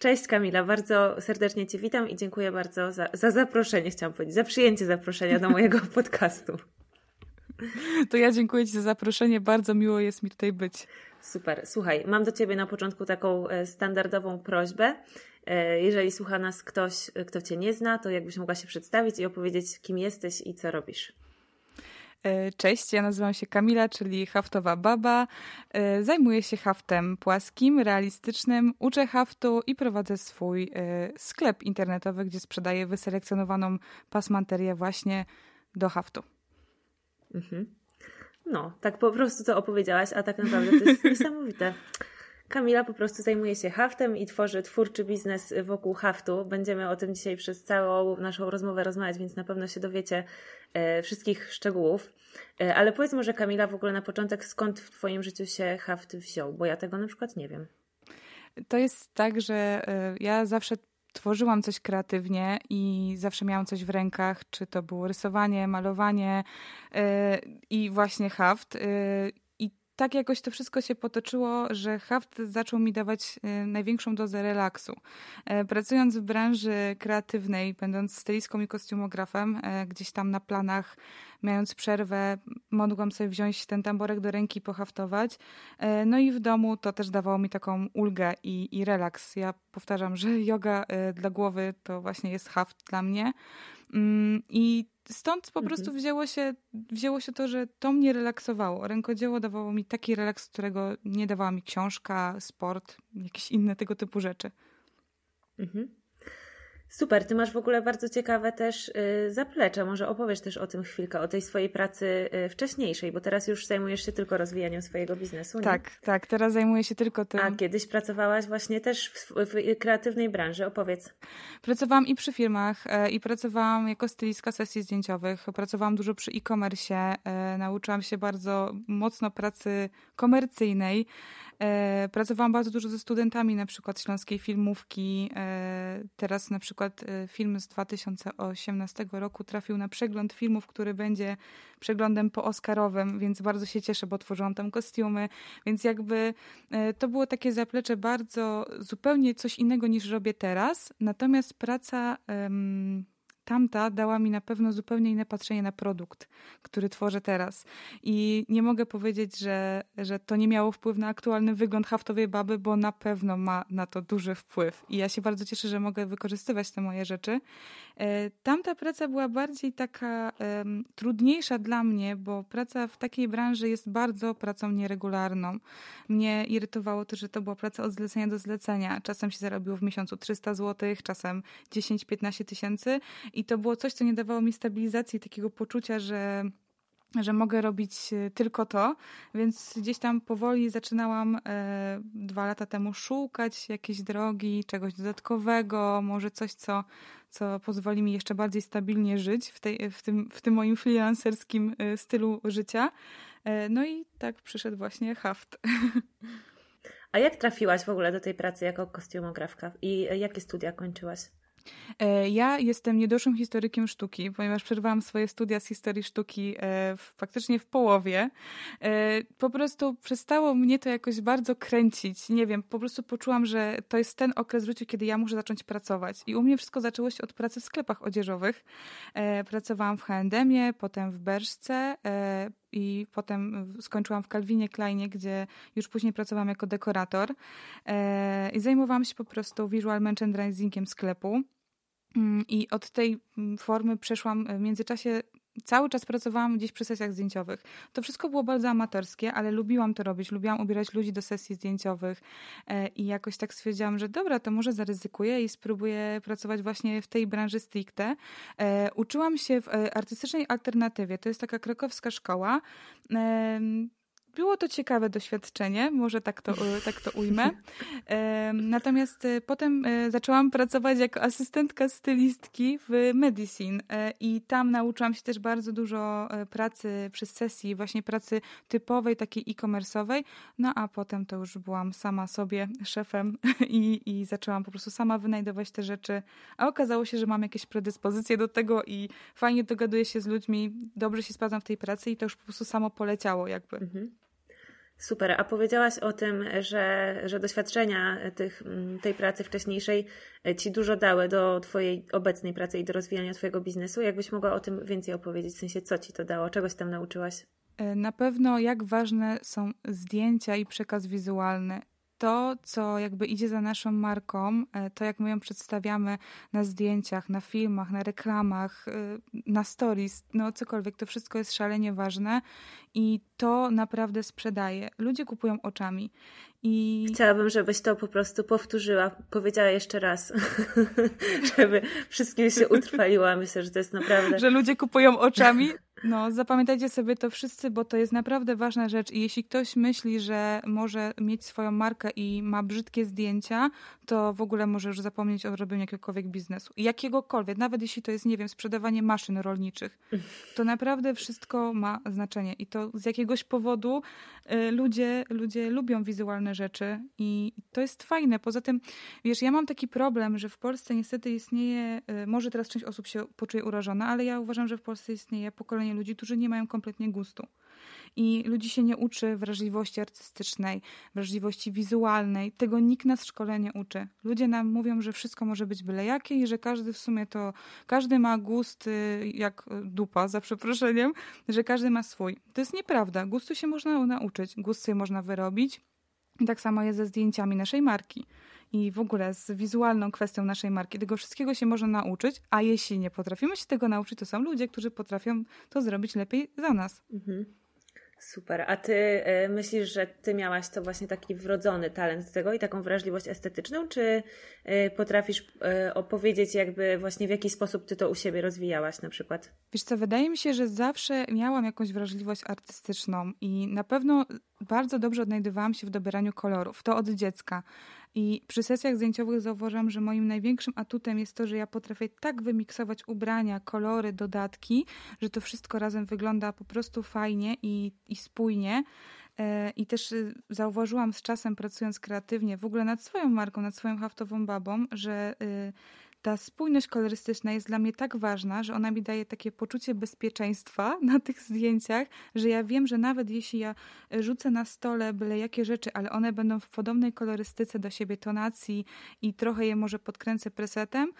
Cześć Kamila, bardzo serdecznie Cię witam i dziękuję bardzo za, za zaproszenie, chciałam powiedzieć, za przyjęcie zaproszenia do mojego podcastu. To ja dziękuję Ci za zaproszenie, bardzo miło jest mi tutaj być. Super. Słuchaj, mam do Ciebie na początku taką e, standardową prośbę. E, jeżeli słucha nas ktoś, e, kto Cię nie zna, to jakbyś mogła się przedstawić i opowiedzieć, kim jesteś i co robisz. Cześć, ja nazywam się Kamila, czyli haftowa baba. Zajmuję się haftem płaskim, realistycznym, uczę haftu i prowadzę swój sklep internetowy, gdzie sprzedaję wyselekcjonowaną pasmanterię właśnie do haftu. Mhm. No, tak po prostu to opowiedziałaś, a tak naprawdę to jest niesamowite. Kamila po prostu zajmuje się haftem i tworzy twórczy biznes wokół haftu. Będziemy o tym dzisiaj przez całą naszą rozmowę rozmawiać, więc na pewno się dowiecie e, wszystkich szczegółów. E, ale powiedz może Kamila w ogóle na początek, skąd w Twoim życiu się haft wziął, bo ja tego na przykład nie wiem. To jest tak, że e, ja zawsze tworzyłam coś kreatywnie i zawsze miałam coś w rękach, czy to było rysowanie, malowanie yy, i właśnie haft. Yy, tak jakoś to wszystko się potoczyło, że haft zaczął mi dawać yy, największą dozę relaksu. Pracując w branży kreatywnej, będąc stylistką i kostiumografem, gdzieś tam na planach mając przerwę, mogłam sobie wziąć ten tamborek do ręki i pohaftować. E, no i w domu to też dawało mi taką ulgę i, i relaks. Ja powtarzam, że yoga e, dla głowy to właśnie jest haft dla mnie. Mm, I stąd po mhm. prostu wzięło się, wzięło się to, że to mnie relaksowało. Rękodzieło dawało mi taki relaks, którego nie dawała mi książka, sport, jakieś inne tego typu rzeczy. Mhm. Super, ty masz w ogóle bardzo ciekawe też y, zaplecze. Może opowiesz też o tym chwilkę, o tej swojej pracy y, wcześniejszej, bo teraz już zajmujesz się tylko rozwijaniem swojego biznesu. Nie? Tak, tak, teraz zajmuję się tylko tym. A kiedyś pracowałaś właśnie też w, w kreatywnej branży, opowiedz. Pracowałam i przy firmach, e, i pracowałam jako stylistka sesji zdjęciowych. Pracowałam dużo przy e-commerce, e, nauczyłam się bardzo mocno pracy komercyjnej. E, pracowałam bardzo dużo ze studentami, na przykład Śląskiej Filmówki. E, teraz na przykład e, film z 2018 roku trafił na przegląd filmów, który będzie przeglądem po Oscarowym, więc bardzo się cieszę, bo tworzyłam tam kostiumy, więc jakby to było takie zaplecze bardzo zupełnie coś innego niż robię teraz. Natomiast praca tamta dała mi na pewno zupełnie inne patrzenie na produkt, który tworzę teraz. I nie mogę powiedzieć, że, że to nie miało wpływu na aktualny wygląd haftowej baby, bo na pewno ma na to duży wpływ. I ja się bardzo cieszę, że mogę wykorzystywać te moje rzeczy. E, tamta praca była bardziej taka um, trudniejsza dla mnie, bo praca w takiej branży jest bardzo pracą nieregularną. Mnie irytowało to, że to była praca od zlecenia do zlecenia. Czasem się zarobiło w miesiącu 300 zł, czasem 10-15 tysięcy to było coś, co nie dawało mi stabilizacji, takiego poczucia, że że mogę robić e, tylko to, więc gdzieś tam powoli zaczynałam e, dwa lata temu szukać jakiejś drogi, czegoś dodatkowego, może coś, co, co pozwoli mi jeszcze bardziej stabilnie żyć w, tej, w, tym, w tym moim freelancerskim e, stylu życia. E, no i tak przyszedł właśnie haft. A jak trafiłaś w ogóle do tej pracy jako kostiumografka i jakie studia kończyłaś? E, ja jestem niedoszłym historykiem sztuki, ponieważ przerwałam swoje studia z historii sztuki e, w, faktycznie w połowie. E, po prostu przestało mnie to jakoś bardzo kręcić. Nie wiem, po prostu poczułam, że to jest ten okres w życiu, kiedy ja muszę zacząć pracować. I u mnie wszystko zaczęło się od pracy w sklepach odzieżowych. Pracowałam w H&M-ie, potem w Berszce, i potem skończyłam w Calvinie Kleinie, gdzie już później pracowałam jako dekorator i zajmowałam się po prostu visual merchandisingiem sklepu. Mm, I od tej formy przeszłam w międzyczasie cały czas pracowałam gdzieś przy sesjach zdjęciowych. To wszystko było bardzo amatorskie, ale lubiłam to robić. Lubiłam ubierać ludzi do sesji zdjęciowych e, i jakoś tak stwierdziłam, że dobra, to może zaryzykuję i spróbuję pracować właśnie w tej branży stricte. E, uczyłam się w e, artystycznej alternatywie. To jest taka krakowska szkoła było to ciekawe doświadczenie, może tak to, e, tak to ujmę. Natomiast e, potem e, zaczęłam pracować jako asystentka stylistki w Medicine i tam nauczyłam się też bardzo dużo pracy przez sesji, właśnie pracy typowej, takiej e-commerce'owej. No a potem to już byłam sama sobie szefem i, i zaczęłam po prostu sama wynajdować te rzeczy. A okazało się, że mam jakieś predyspozycje do tego i fajnie dogaduję się z ludźmi, dobrze się sprawdzam w tej pracy i to już po prostu samo poleciało jakby. Mhm. Super. A powiedziałaś o tym, że, że doświadczenia tych, mm, tej pracy wcześniejszej e, Ci dużo dały do Twojej obecnej pracy i do rozwijania Twojego biznesu. Jakbyś mogła o tym więcej opowiedzieć? W sensie, co Ci to dało? Czegoś tam nauczyłaś? E, na pewno jak ważne są zdjęcia i przekaz wizualny to, co jakby idzie za naszą marką, e, to jak my ją przedstawiamy na zdjęciach, na filmach, na reklamach, na stories, no cokolwiek, to wszystko jest szalenie ważne i to naprawdę sprzedaje. Ludzie kupują oczami. I... Chciałabym, żebyś to po prostu powtórzyła, powiedziała jeszcze raz, żeby wszystkim się utrwaliła. Myślę, że to jest naprawdę. Że ludzie kupują oczami. No, zapamiętajcie sobie to wszyscy, bo to jest naprawdę ważna rzecz. I jeśli ktoś myśli, że może mieć swoją markę i ma brzydkie zdjęcia, to w ogóle może już zapomnieć o robieniu jakiegokolwiek biznesu. Jakiegokolwiek, nawet jeśli to jest, nie wiem, sprzedawanie maszyn rolniczych. To naprawdę wszystko ma znaczenie. I to z jakiegoś powodu y, ludzie, ludzie lubią wizualne rzeczy i to jest fajne. Poza tym, wiesz, ja mam taki problem, że w Polsce niestety istnieje, y, może teraz część osób się poczuje urażona, ale ja uważam, że w Polsce istnieje pokolenie ludzi, którzy nie mają kompletnie gustu. I ludzi się nie uczy wrażliwości artystycznej, wrażliwości wizualnej. Tego nikt nas w szkole nie uczy. Ludzie nam mówią, że wszystko może być byle jakie i że każdy w sumie to, każdy ma gust y, jak dupa, za przeproszeniem, że każdy ma swój. To jest nieprawda. Gustu się można nauczyć, gust sobie można wyrobić. I tak samo jest ze zdjęciami naszej marki i w ogóle z wizualną kwestią naszej marki. Tego wszystkiego się można nauczyć, a jeśli nie potrafimy się tego nauczyć, to są ludzie, którzy potrafią to zrobić lepiej za nas. Mhm. Super. A ty y, myślisz, że ty miałaś to właśnie taki wrodzony talent do tego i taką wrażliwość estetyczną, czy y, potrafisz y, opowiedzieć jakby właśnie w jaki sposób ty to u siebie rozwijałaś na przykład? Wiesz co, wydaje mi się, że zawsze miałam jakąś wrażliwość artystyczną i na pewno bardzo dobrze odnajdywałam się w dobieraniu kolorów. To od dziecka. I przy sesjach zdjęciowych zauważam, że moim największym atutem jest to, że ja potrafię tak wymiksować ubrania, kolory, dodatki, że to wszystko razem wygląda po prostu fajnie i, i spójnie. E, I też y, zauważyłam z czasem, pracując kreatywnie, w ogóle nad swoją marką, nad swoją haftową babą, że y, ta spójność kolorystyczna jest dla mnie tak ważna, że ona mi daje takie poczucie bezpieczeństwa na tych zdjęciach, że ja wiem, że nawet jeśli ja rzucę na stole byle jakie rzeczy, ale one będą w podobnej kolorystyce do siebie, tonacji i trochę je może podkręcę presetem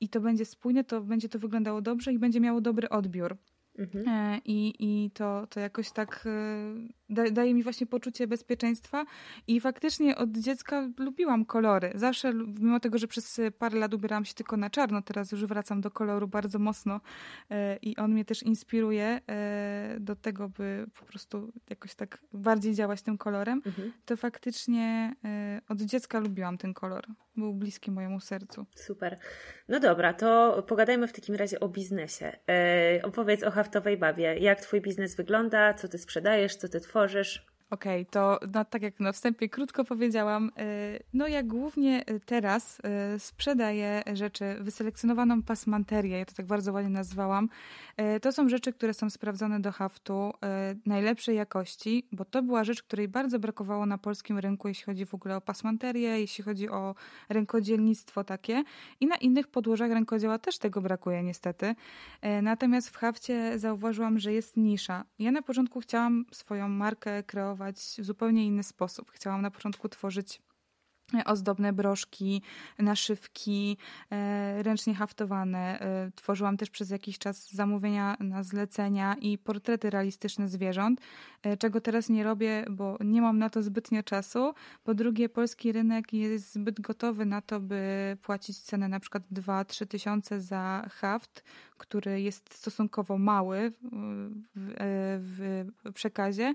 i to będzie spójne, to będzie to wyglądało dobrze i będzie miało dobry odbiór. Mhm. E, I, I to, to jakoś tak e, da, daje mi właśnie poczucie bezpieczeństwa i faktycznie od dziecka lubiłam kolory. Zawsze, mimo tego, że przez parę lat ubierałam się tylko na czarno, teraz już wracam do koloru bardzo mocno e, i on mnie też inspiruje do tego, by po prostu jakoś tak bardziej działać tym kolorem, mhm. to faktycznie od dziecka lubiłam ten kolor. Był bliski mojemu sercu. Super. No dobra, to pogadajmy w takim razie o biznesie. Opowiedz o haftowej babie. Jak twój biznes wygląda? Co ty sprzedajesz? Co ty tworzysz? otworzysz. Okej, okay, to no, tak jak na wstępie krótko powiedziałam, y, no ja głównie teraz y, sprzedaję rzeczy, wyselekcjonowaną pasmanterię, ja to tak bardzo ładnie nazwałam. Y, to są rzeczy, które są sprawdzone do haftu najlepszej jakości, bo to była rzecz, której bardzo brakowało na polskim rynku, jeśli chodzi w ogóle o pasmanterię, jeśli chodzi o rękodzielnictwo takie i na innych podłożach rękodzieła też tego brakuje niestety. Natomiast w hafcie zauważyłam, że jest nisza. Ja na początku chciałam swoją markę kreować w zupełnie inny sposób. Chciałam na początku tworzyć ozdobne broszki, naszywki, e, ręcznie haftowane. E, tworzyłam też przez jakiś czas zamówienia na zlecenia i portrety realistyczne zwierząt, e, czego teraz nie robię, bo nie mam na to zbytnio czasu. Po drugie, polski rynek jest zbyt gotowy na to, by płacić cenę na przykład 2-3 tysiące za haft, który jest stosunkowo mały w, w, w przekazie.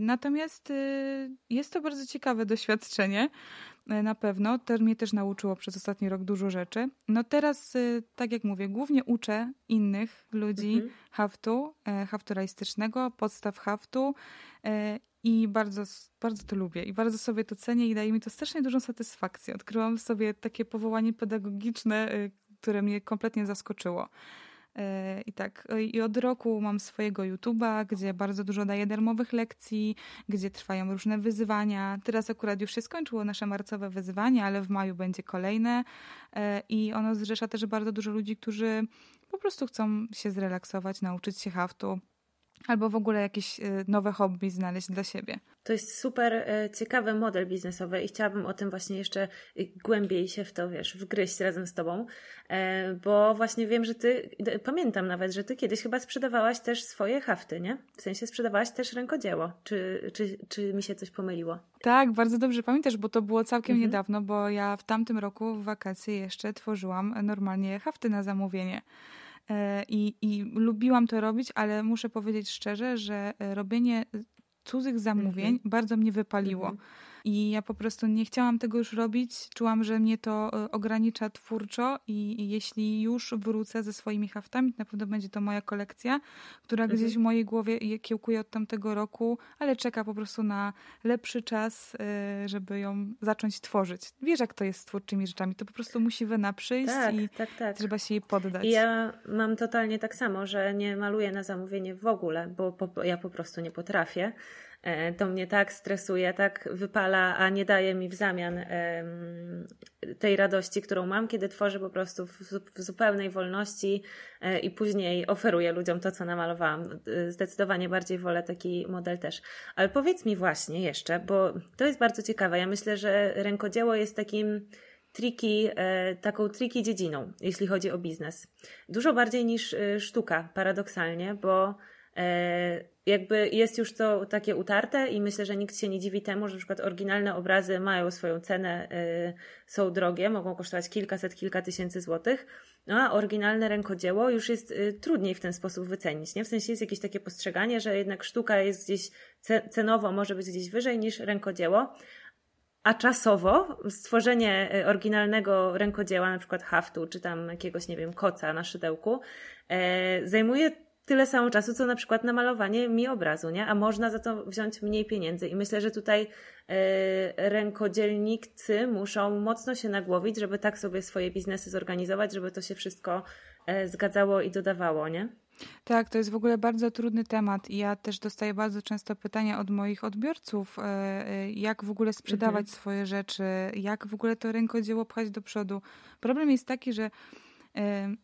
Natomiast jest to bardzo ciekawe doświadczenie. E, na pewno. To mnie też nauczyło przez ostatni rok dużo rzeczy. No teraz, e, tak jak mówię, głównie uczę innych ludzi mhm. haftu, e, haftu realistycznego, podstaw haftu i bardzo, bardzo to lubię i bardzo sobie to cenię i daje mi to strasznie dużą satysfakcję. Odkryłam sobie takie powołanie pedagogiczne, które mnie kompletnie zaskoczyło. I tak, i od roku mam swojego YouTube'a, gdzie bardzo dużo daję darmowych lekcji, gdzie trwają różne wyzwania. Teraz akurat już się skończyło nasze marcowe wyzwanie, ale w maju będzie kolejne e, i ono zrzesza też bardzo dużo ludzi, którzy po prostu chcą się zrelaksować, nauczyć się haftu albo w ogóle jakieś nowe hobby znaleźć dla siebie. To jest super ciekawy model biznesowy i chciałabym o tym właśnie jeszcze głębiej się w to, wiesz, wgryźć razem z Tobą, bo właśnie wiem, że Ty, pamiętam nawet, że Ty kiedyś chyba sprzedawałaś też swoje hafty, nie? W sensie sprzedawałaś też rękodzieło. Czy, czy, czy mi się coś pomyliło? Tak, bardzo dobrze pamiętasz, bo to było całkiem mhm. niedawno, bo ja w tamtym roku w wakacje jeszcze tworzyłam normalnie hafty na zamówienie. E, I, I lubiłam to robić, ale muszę powiedzieć szczerze, że robienie cudzych zamówień mhm. bardzo mnie wypaliło. Mhm. I ja po prostu nie chciałam tego już robić. Czułam, że mnie to e, ogranicza twórczo i jeśli już wrócę ze swoimi haftami, to na pewno będzie to moja kolekcja, która mhm. gdzieś w mojej głowie kiełkuje od tamtego roku, ale czeka po prostu na lepszy czas, e, żeby ją zacząć tworzyć. Wiesz, jak to jest z twórczymi rzeczami. To po prostu musi wena przyjść tak, i tak, tak. trzeba się jej poddać. I ja mam totalnie tak samo, że nie maluję na zamówienie w ogóle, bo po, ja po prostu nie potrafię. E, to mnie tak stresuje, tak wypala, a nie daje mi w zamian tej radości, którą mam, kiedy tworzę po prostu w, zupełnej wolności e, i później oferuję ludziom to, co namalowałam. E, zdecydowanie bardziej wolę taki model też. Ale powiedz mi właśnie jeszcze, bo to jest bardzo ciekawe. Ja myślę, że rękodzieło jest takim triki, taką triki dziedziną, jeśli chodzi o biznes. Dużo bardziej niż sztuka, paradoksalnie, bo jakby jest już to takie utarte i myślę, że nikt się nie dziwi temu, że na przykład oryginalne obrazy mają swoją cenę, yy, są drogie, mogą kosztować kilkaset, kilka tysięcy złotych, no a oryginalne rękodzieło już jest yy, trudniej w ten sposób wycenić, nie? W sensie jest jakieś takie postrzeganie, że jednak sztuka jest gdzieś cenowo, może być gdzieś wyżej niż rękodzieło, a czasowo stworzenie oryginalnego rękodzieła, na przykład haftu, czy tam jakiegoś, nie wiem, koca na szydełku, e, zajmuje tyle samo czasu, co na przykład namalowanie mi obrazu, nie? A można za to wziąć mniej pieniędzy. I myślę, że tutaj e, rękodzielnicy muszą mocno się nagłowić, żeby tak sobie swoje biznesy zorganizować, żeby to się wszystko e, zgadzało i dodawało, nie? Tak, to jest w ogóle bardzo trudny temat i ja też dostaję bardzo często pytania od moich odbiorców, e, jak w ogóle sprzedawać mhm. swoje rzeczy, jak w ogóle to rękodzieło pchać do przodu. Problem jest taki, że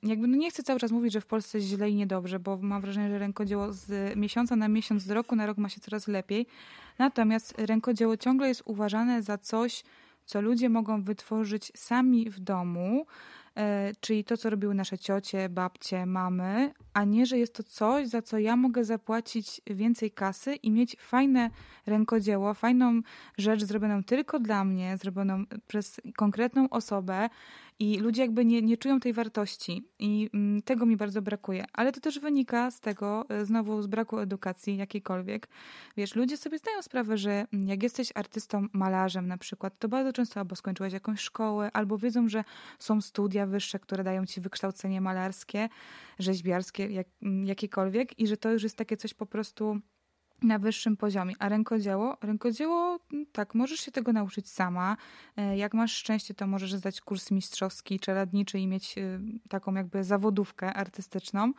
jakby no nie chcę cały czas mówić, że w Polsce jest źle i niedobrze, bo mam wrażenie, że rękodzieło z miesiąca na miesiąc, z roku na rok ma się coraz lepiej. Natomiast rękodzieło ciągle jest uważane za coś, co ludzie mogą wytworzyć sami w domu, e, czyli to, co robiły nasze ciocie, babcie, mamy, a nie, że jest to coś, za co ja mogę zapłacić więcej kasy i mieć fajne rękodzieło, fajną rzecz zrobioną tylko dla mnie, zrobioną przez konkretną osobę, i ludzie jakby nie, nie czują tej wartości i mm, tego mi bardzo brakuje. Ale to też wynika z tego, e, znowu z braku edukacji jakiejkolwiek. Wiesz, ludzie sobie zdają sprawę, że jak jesteś artystą, malarzem na przykład, to bardzo często albo skończyłeś jakąś szkołę, albo wiedzą, że są studia wyższe, które dają ci wykształcenie malarskie, rzeźbiarskie, jak, mm, jakiekolwiek i że to już jest takie coś po prostu na wyższym poziomie. A rękodzieło? Rękodzieło, mm, tak, możesz się tego nauczyć sama. E, jak masz szczęście, to możesz zdać kurs mistrzowski, czeladniczy i mieć y, taką jakby zawodówkę artystyczną.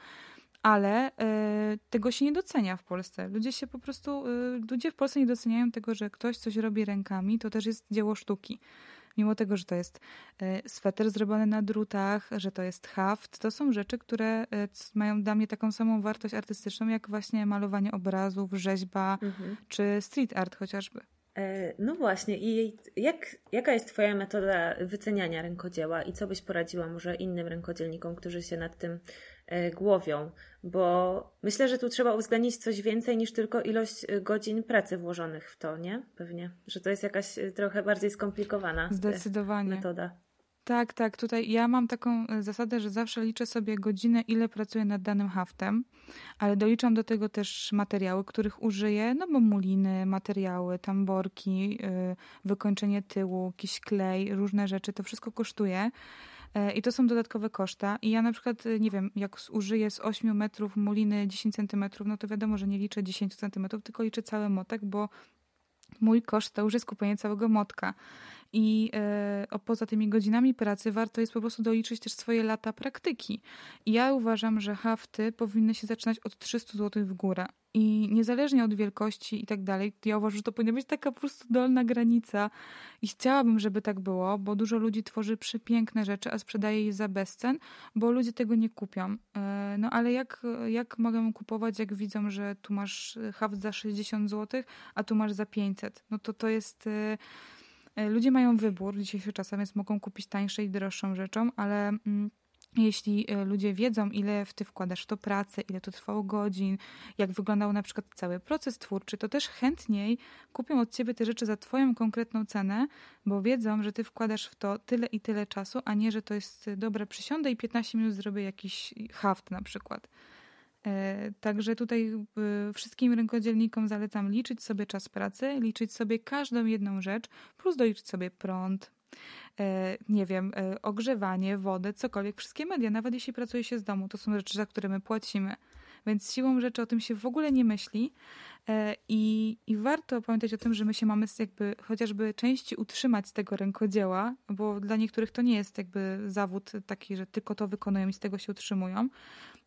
Ale y, tego się nie docenia w Polsce. Ludzie się po prostu, y, ludzie w Polsce nie doceniają tego, że ktoś coś robi rękami, to też jest dzieło sztuki mimo tego, że to jest e, sweter zrobiony na drutach, że to jest haft, to są rzeczy, które e, mają dla mnie taką samą wartość artystyczną, jak właśnie malowanie obrazów, rzeźba mhm. czy street art chociażby. E, no właśnie, i jak, jaka jest Twoja metoda wyceniania rękodzieła i co byś poradziła może innym rękodzielnikom, którzy się nad tym głowią, bo myślę, że tu trzeba uwzględnić coś więcej niż tylko ilość e, godzin pracy włożonych w to, nie? Pewnie, że to jest jakaś e, trochę bardziej skomplikowana Zdecydowanie. metoda. Tak, tak. Tutaj ja mam taką zasadę, że zawsze liczę sobie godzinę, ile pracuję nad danym haftem, ale doliczam do tego też materiały, których użyję, no bo muliny, materiały, tamborki, wykończenie tyłu, jakiś klej, różne rzeczy, to wszystko kosztuje. E, I to są dodatkowe koszta. I ja na przykład, e, nie wiem, jak użyję z 8 metrów muliny 10 centymetrów, no to wiadomo, że nie liczę 10 centymetrów, tylko liczę cały motek, bo mój koszt to już jest kupienie całego motka. I e, poza tymi godzinami pracy warto jest po prostu doliczyć też swoje lata praktyki. Ja uważam, że hafty powinny się zaczynać od 300 zł w górę. I niezależnie od wielkości i tak dalej, ja uważam, że to powinna być taka po prostu dolna granica. I chciałabym, żeby tak było, bo dużo ludzi tworzy przepiękne rzeczy, a sprzedaje je za bezcen, bo ludzie tego nie kupią. E, no ale jak, jak mogą kupować, jak widzą, że tu masz haft za 60 zł, a tu masz za 500? No to to jest e, E, ludzie mają wybór w dzisiejszych czasach, więc mogą kupić tańsze i droższą rzeczą, ale mm, jeśli e, ludzie wiedzą, ile w ty wkładasz to pracę, ile to trwało godzin, jak wyglądał na przykład cały proces twórczy, to też chętniej kupią od ciebie te rzeczy za twoją konkretną cenę, bo wiedzą, że ty wkładasz w to tyle i tyle czasu, a nie, że to jest dobra, przysiądę i 15 minut zrobię jakiś haft na przykład. E, także tutaj e, wszystkim rękodzielnikom zalecam liczyć sobie czas pracy, liczyć sobie każdą jedną rzecz, plus doliczyć sobie prąd, e, nie wiem, ogrzewanie, wodę, cokolwiek, wszystkie media, nawet jeśli pracuje się z domu, to są rzeczy, za które my płacimy. Więc siłą rzeczy o tym się w ogóle nie myśli i, i warto pamiętać o tym, że my się mamy jakby chociażby części utrzymać z tego rękodzieła, bo dla niektórych to nie jest jakby zawód taki, że tylko to wykonują i z tego się utrzymują,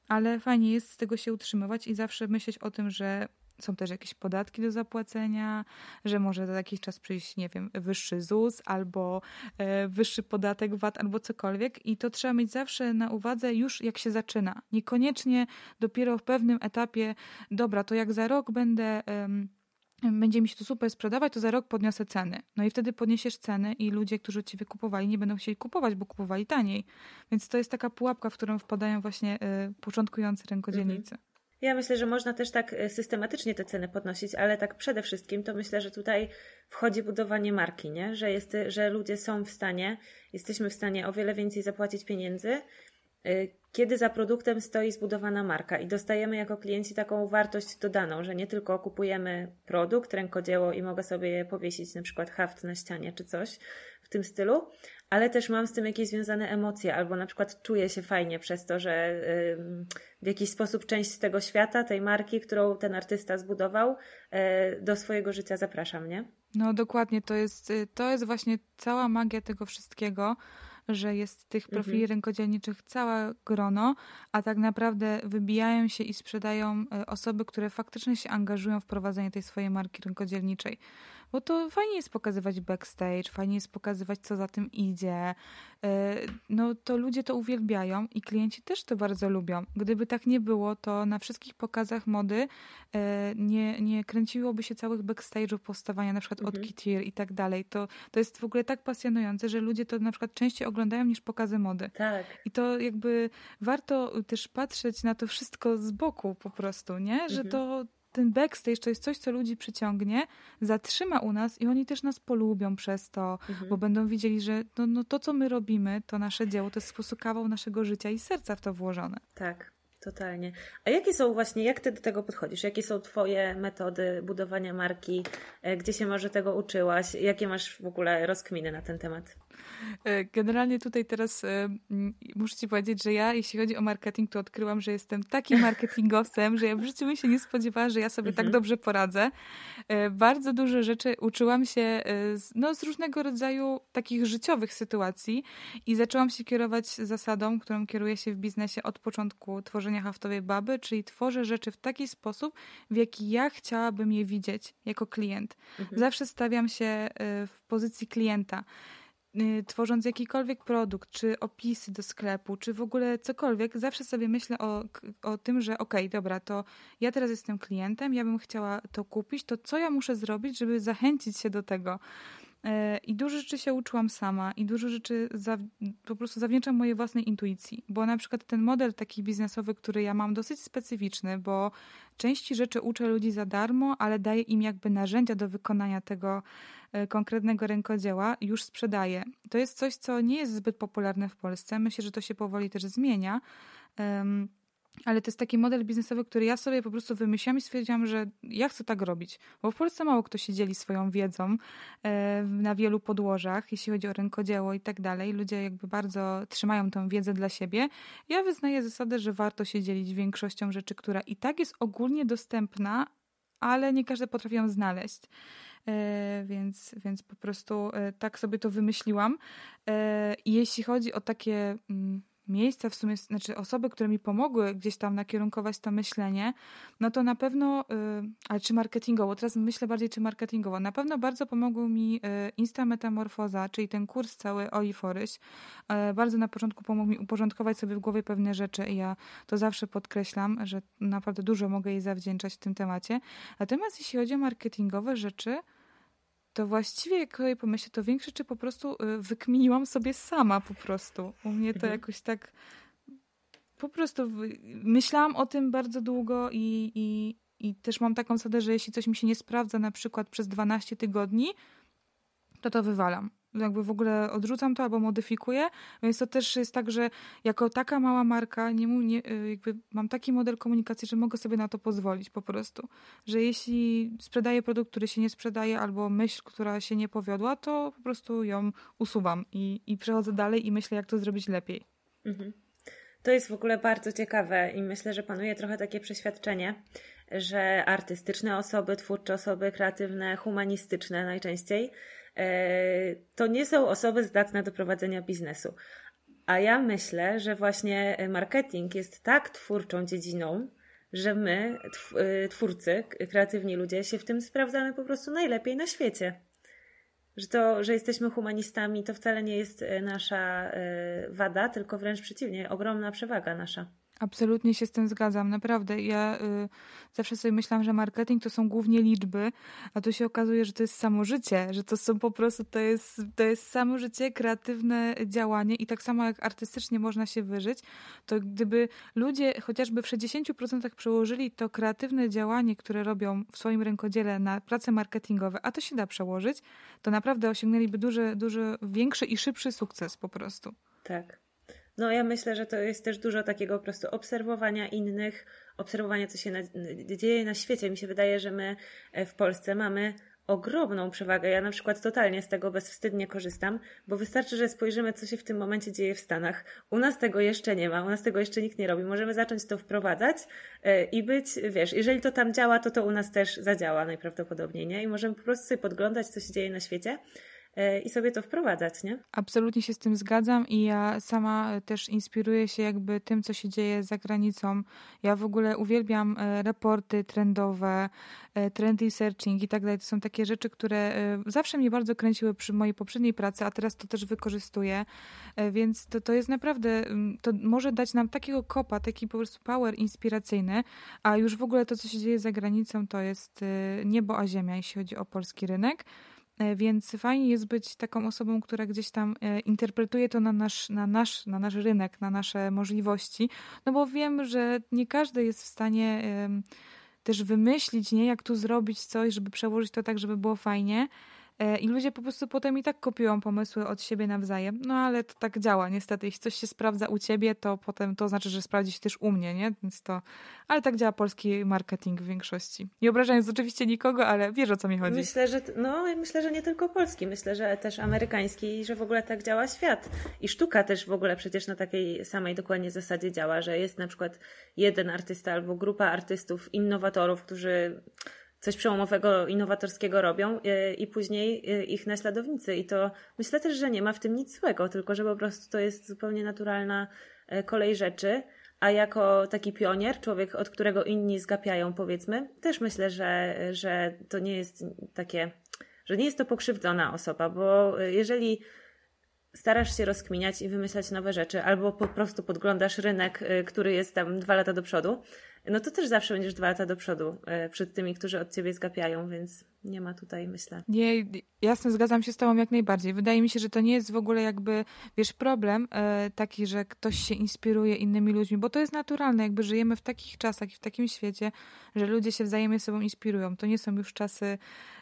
ale fajnie jest z tego się utrzymywać i zawsze myśleć o tym, że są też jakieś podatki do zapłacenia, że może za jakiś czas przyjść, nie wiem, wyższy ZUS albo e, wyższy podatek VAT albo cokolwiek i to trzeba mieć zawsze na uwadze już jak się zaczyna. Niekoniecznie dopiero w pewnym etapie, dobra, to jak za rok będę będzie mi się to super sprzedawać, to za rok podniosę ceny. No i wtedy podniesiesz ceny i ludzie, którzy od ciebie kupowali, nie będą chcieli kupować, bo kupowali taniej. Więc to jest taka pułapka, w którą wpadają właśnie y, początkujący rękodzielnicy. Mhm. Ja myślę, że można też tak y, systematycznie te ceny podnosić, ale tak przede wszystkim to myślę, że tutaj wchodzi budowanie marki, nie? Że, jest, że ludzie są w stanie, jesteśmy w stanie o wiele więcej zapłacić pieniędzy, y, kiedy za produktem stoi zbudowana marka i dostajemy jako klienci taką wartość dodaną, że nie tylko kupujemy produkt, rękodzieło i mogę sobie powiesić na przykład haft na ścianie czy coś w tym stylu, ale też mam z tym jakieś związane emocje, albo na przykład czuję się fajnie przez to, że w jakiś sposób część tego świata, tej marki, którą ten artysta zbudował, e, do swojego życia zapraszam, nie? No dokładnie, to jest, y, to jest właśnie cała magia tego wszystkiego, że jest tych profili mhm. rękodzielniczych całe grono, a tak naprawdę wybijają się i sprzedają e, osoby, które faktycznie się angażują w prowadzenie tej swojej marki rękodzielniczej. Bo to fajnie jest pokazywać backstage, fajnie jest pokazywać, co za tym idzie. E, no to ludzie to uwielbiają i klienci też to bardzo lubią. Gdyby tak nie było, to na wszystkich pokazach mody e, nie, nie kręciłoby się całych backstage'ów powstawania, na przykład mhm. od Kitir i tak dalej. To, to jest w ogóle tak pasjonujące, że ludzie to na przykład częściej oglądają niż pokazy mody. Tak. I to jakby warto też patrzeć na to wszystko z boku po prostu, nie? Że mhm. to ten backstage to jest coś, co ludzi przyciągnie, zatrzyma u nas i oni też nas polubią przez to, mhm. bo będą widzieli, że no, no to, co my robimy, to nasze dzieło, to jest po prostu kawał naszego życia i serca w to włożone. Tak. Totalnie. A jakie są właśnie, jak ty do tego podchodzisz? Jakie są twoje metody budowania marki? E, gdzie się może tego uczyłaś? Jakie masz w ogóle rozkminy na ten temat? E, generalnie tutaj teraz e, muszę Ci powiedzieć, że ja, jeśli chodzi o marketing, to odkryłam, że jestem takim marketingowcem, że ja w życiu bym się nie spodziewała, że ja sobie tak mhm. tak dobrze poradzę. E, bardzo dużo rzeczy uczyłam się z, no, z różnego rodzaju takich życiowych sytuacji i zaczęłam się kierować zasadą, którą kieruję się w biznesie od początku tworzenia haftowej baby, czyli tworzę rzeczy w taki sposób, w jaki ja chciałabym je widzieć jako klient. Mhm. Zawsze stawiam się w pozycji klienta. Y, tworząc jakikolwiek produkt, czy opisy do sklepu, czy w ogóle cokolwiek, zawsze sobie myślę o, o tym, że okej, okay, dobra, to ja teraz jestem klientem, ja bym chciała to kupić, to co ja muszę zrobić, żeby zachęcić się do tego? E, I dużo rzeczy się uczyłam sama i dużo rzeczy za, po prostu zawdzięczam mojej własnej intuicji, bo na przykład ten model taki biznesowy, który ja mam, dosyć specyficzny, bo części rzeczy uczę ludzi za darmo, ale daję im jakby narzędzia do wykonania tego e, konkretnego rękodzieła, już sprzedaję. To jest coś, co nie jest zbyt popularne w Polsce. Myślę, że to się powoli też zmienia. Ale to jest taki model biznesowy, który ja sobie po prostu wymyśliłam i stwierdziłam, że ja chcę tak robić. Bo w Polsce mało kto się dzieli swoją wiedzą e, na wielu podłożach, jeśli chodzi o rękodzieło i tak dalej. Ludzie jakby bardzo trzymają tą wiedzę dla siebie. Ja wyznaję zasadę, że warto się dzielić większością rzeczy, która i tak jest ogólnie dostępna, ale nie każdy potrafi ją znaleźć. więc, więc po prostu tak sobie to wymyśliłam. Jeśli chodzi o takie mm, miejsca, w sumie, znaczy osoby, które mi pomogły gdzieś tam nakierunkować to myślenie, no to na pewno, yy, ale czy marketingowo, teraz myślę bardziej czy marketingowo, na pewno bardzo pomogły mi yy, Insta Metamorfoza, czyli ten kurs cały Oli Foryś. Yy, bardzo na początku pomógł mi uporządkować sobie w głowie pewne rzeczy i ja to zawsze podkreślam, że naprawdę dużo mogę jej zawdzięczać w tym temacie. Natomiast jeśli chodzi o marketingowe rzeczy, to właściwie jak sobie pomyślę, to większe czy po prostu y, wykminiłam sobie sama po prostu. U mnie to mhm. jakoś tak po prostu myślałam o tym bardzo długo i, i, i też mam taką zasadę, że jeśli coś mi się nie sprawdza na przykład przez 12 tygodni, to to wywalam jakby w ogóle odrzucam to albo modyfikuję, więc to też jest tak, że jako taka mała marka nie, nie, y, jakby mam taki model komunikacji, że mogę sobie na to pozwolić po prostu. Że jeśli sprzedaję produkt, który się nie sprzedaje albo myśl, która się nie powiodła, to po prostu ją usuwam i, i przechodzę dalej i myślę, jak to zrobić lepiej. Mhm. To jest w ogóle bardzo ciekawe i myślę, że panuje trochę takie przeświadczenie, że artystyczne osoby, twórcze osoby, kreatywne, humanistyczne najczęściej E, to nie są osoby zdatne do prowadzenia biznesu. A ja myślę, że właśnie marketing jest tak twórczą dziedziną, że my, e, twórcy, kreatywni ludzie, się w tym sprawdzamy po prostu najlepiej na świecie. Że to, że jesteśmy humanistami, to wcale nie jest e, nasza wada, tylko wręcz przeciwnie, ogromna przewaga nasza. Absolutnie się z tym zgadzam, naprawdę. Ja y, zawsze sobie myślałam, że marketing to są głównie liczby, a tu się okazuje, że to jest samo życie, że to są po prostu, to jest, to jest samo życie, kreatywne działanie i tak samo jak artystycznie można się wyżyć, to gdyby ludzie chociażby w 60% przełożyli to kreatywne działanie, które robią w swoim rękodziele na prace marketingowe, a to się da przełożyć, to naprawdę osiągnęliby duży, duży, większy i szybszy sukces po prostu. Tak. No ja myślę, że to jest też dużo takiego po prostu obserwowania innych, obserwowania, co się na, dzieje na świecie. Mi się wydaje, że my e, w Polsce mamy ogromną przewagę. Ja na przykład totalnie z tego bezwstydnie korzystam, bo wystarczy, że spojrzymy, co się w tym momencie dzieje w Stanach. U nas tego jeszcze nie ma, u nas tego jeszcze nikt nie robi. Możemy zacząć to wprowadzać e, i być, wiesz, jeżeli to tam działa, to to u nas też zadziała najprawdopodobniej, nie? I możemy po prostu sobie podglądać, co się dzieje na świecie i sobie to wprowadzać, nie? Absolutnie się z tym zgadzam i ja sama też inspiruję się jakby tym, co się dzieje za granicą. Ja w ogóle uwielbiam e, raporty trendowe, e, trendy searching i tak dalej. To są takie rzeczy, które zawsze mnie bardzo kręciły przy mojej poprzedniej pracy, a teraz to też wykorzystuję. Więc to, to jest naprawdę, to może dać nam takiego kopa, taki po prostu power inspiracyjny, a już w ogóle to, co się dzieje za granicą, to jest niebo a ziemia, jeśli chodzi o polski rynek. E, więc fajnie jest być taką osobą, która gdzieś tam e, interpretuje to na nasz, na nasz, na nasz rynek, na nasze możliwości. No bo wiem, że nie każdy jest w stanie też wymyślić, nie, jak tu zrobić coś, żeby przełożyć to tak, żeby było fajnie. E, I ludzie po prostu potem i tak kopiują pomysły od siebie nawzajem. No ale to tak działa, niestety. Jeśli coś się sprawdza u ciebie, to potem to znaczy, że sprawdzi się też u mnie, nie? Więc to. Ale tak działa polski marketing w większości. Nie obrażając oczywiście nikogo, ale wiesz o co mi chodzi. Myślę, że no, myślę, że nie tylko polski, myślę, że też amerykański i że w ogóle tak działa świat. I sztuka też w ogóle przecież na takiej samej dokładnie zasadzie działa, że jest na przykład jeden artysta albo grupa artystów, innowatorów, którzy coś przełomowego, innowatorskiego robią e, i później e, ich naśladownicy. I to myślę też, że nie ma w tym nic złego, tylko że po prostu to jest zupełnie naturalna e, kolej rzeczy. A jako taki pionier, człowiek, od którego inni zgapiają, powiedzmy, też myślę, że, że to nie jest takie, że nie jest to pokrzywdzona osoba, bo jeżeli starasz się rozkminiać i wymyślać nowe rzeczy, albo po prostu podglądasz rynek, który jest tam dwa lata do przodu, no to też zawsze będziesz dwa lata do przodu e, przed tymi, którzy od ciebie zgapiają, więc nie ma tutaj, myślę. Nie, jasne, zgadzam się z tobą jak najbardziej. Wydaje mi się, że to nie jest w ogóle jakby, wiesz, problem e, taki, że ktoś się inspiruje innymi ludźmi, bo to jest naturalne, jakby żyjemy w takich czasach i w takim świecie, że ludzie się wzajemnie sobą inspirują. To nie są już czasy,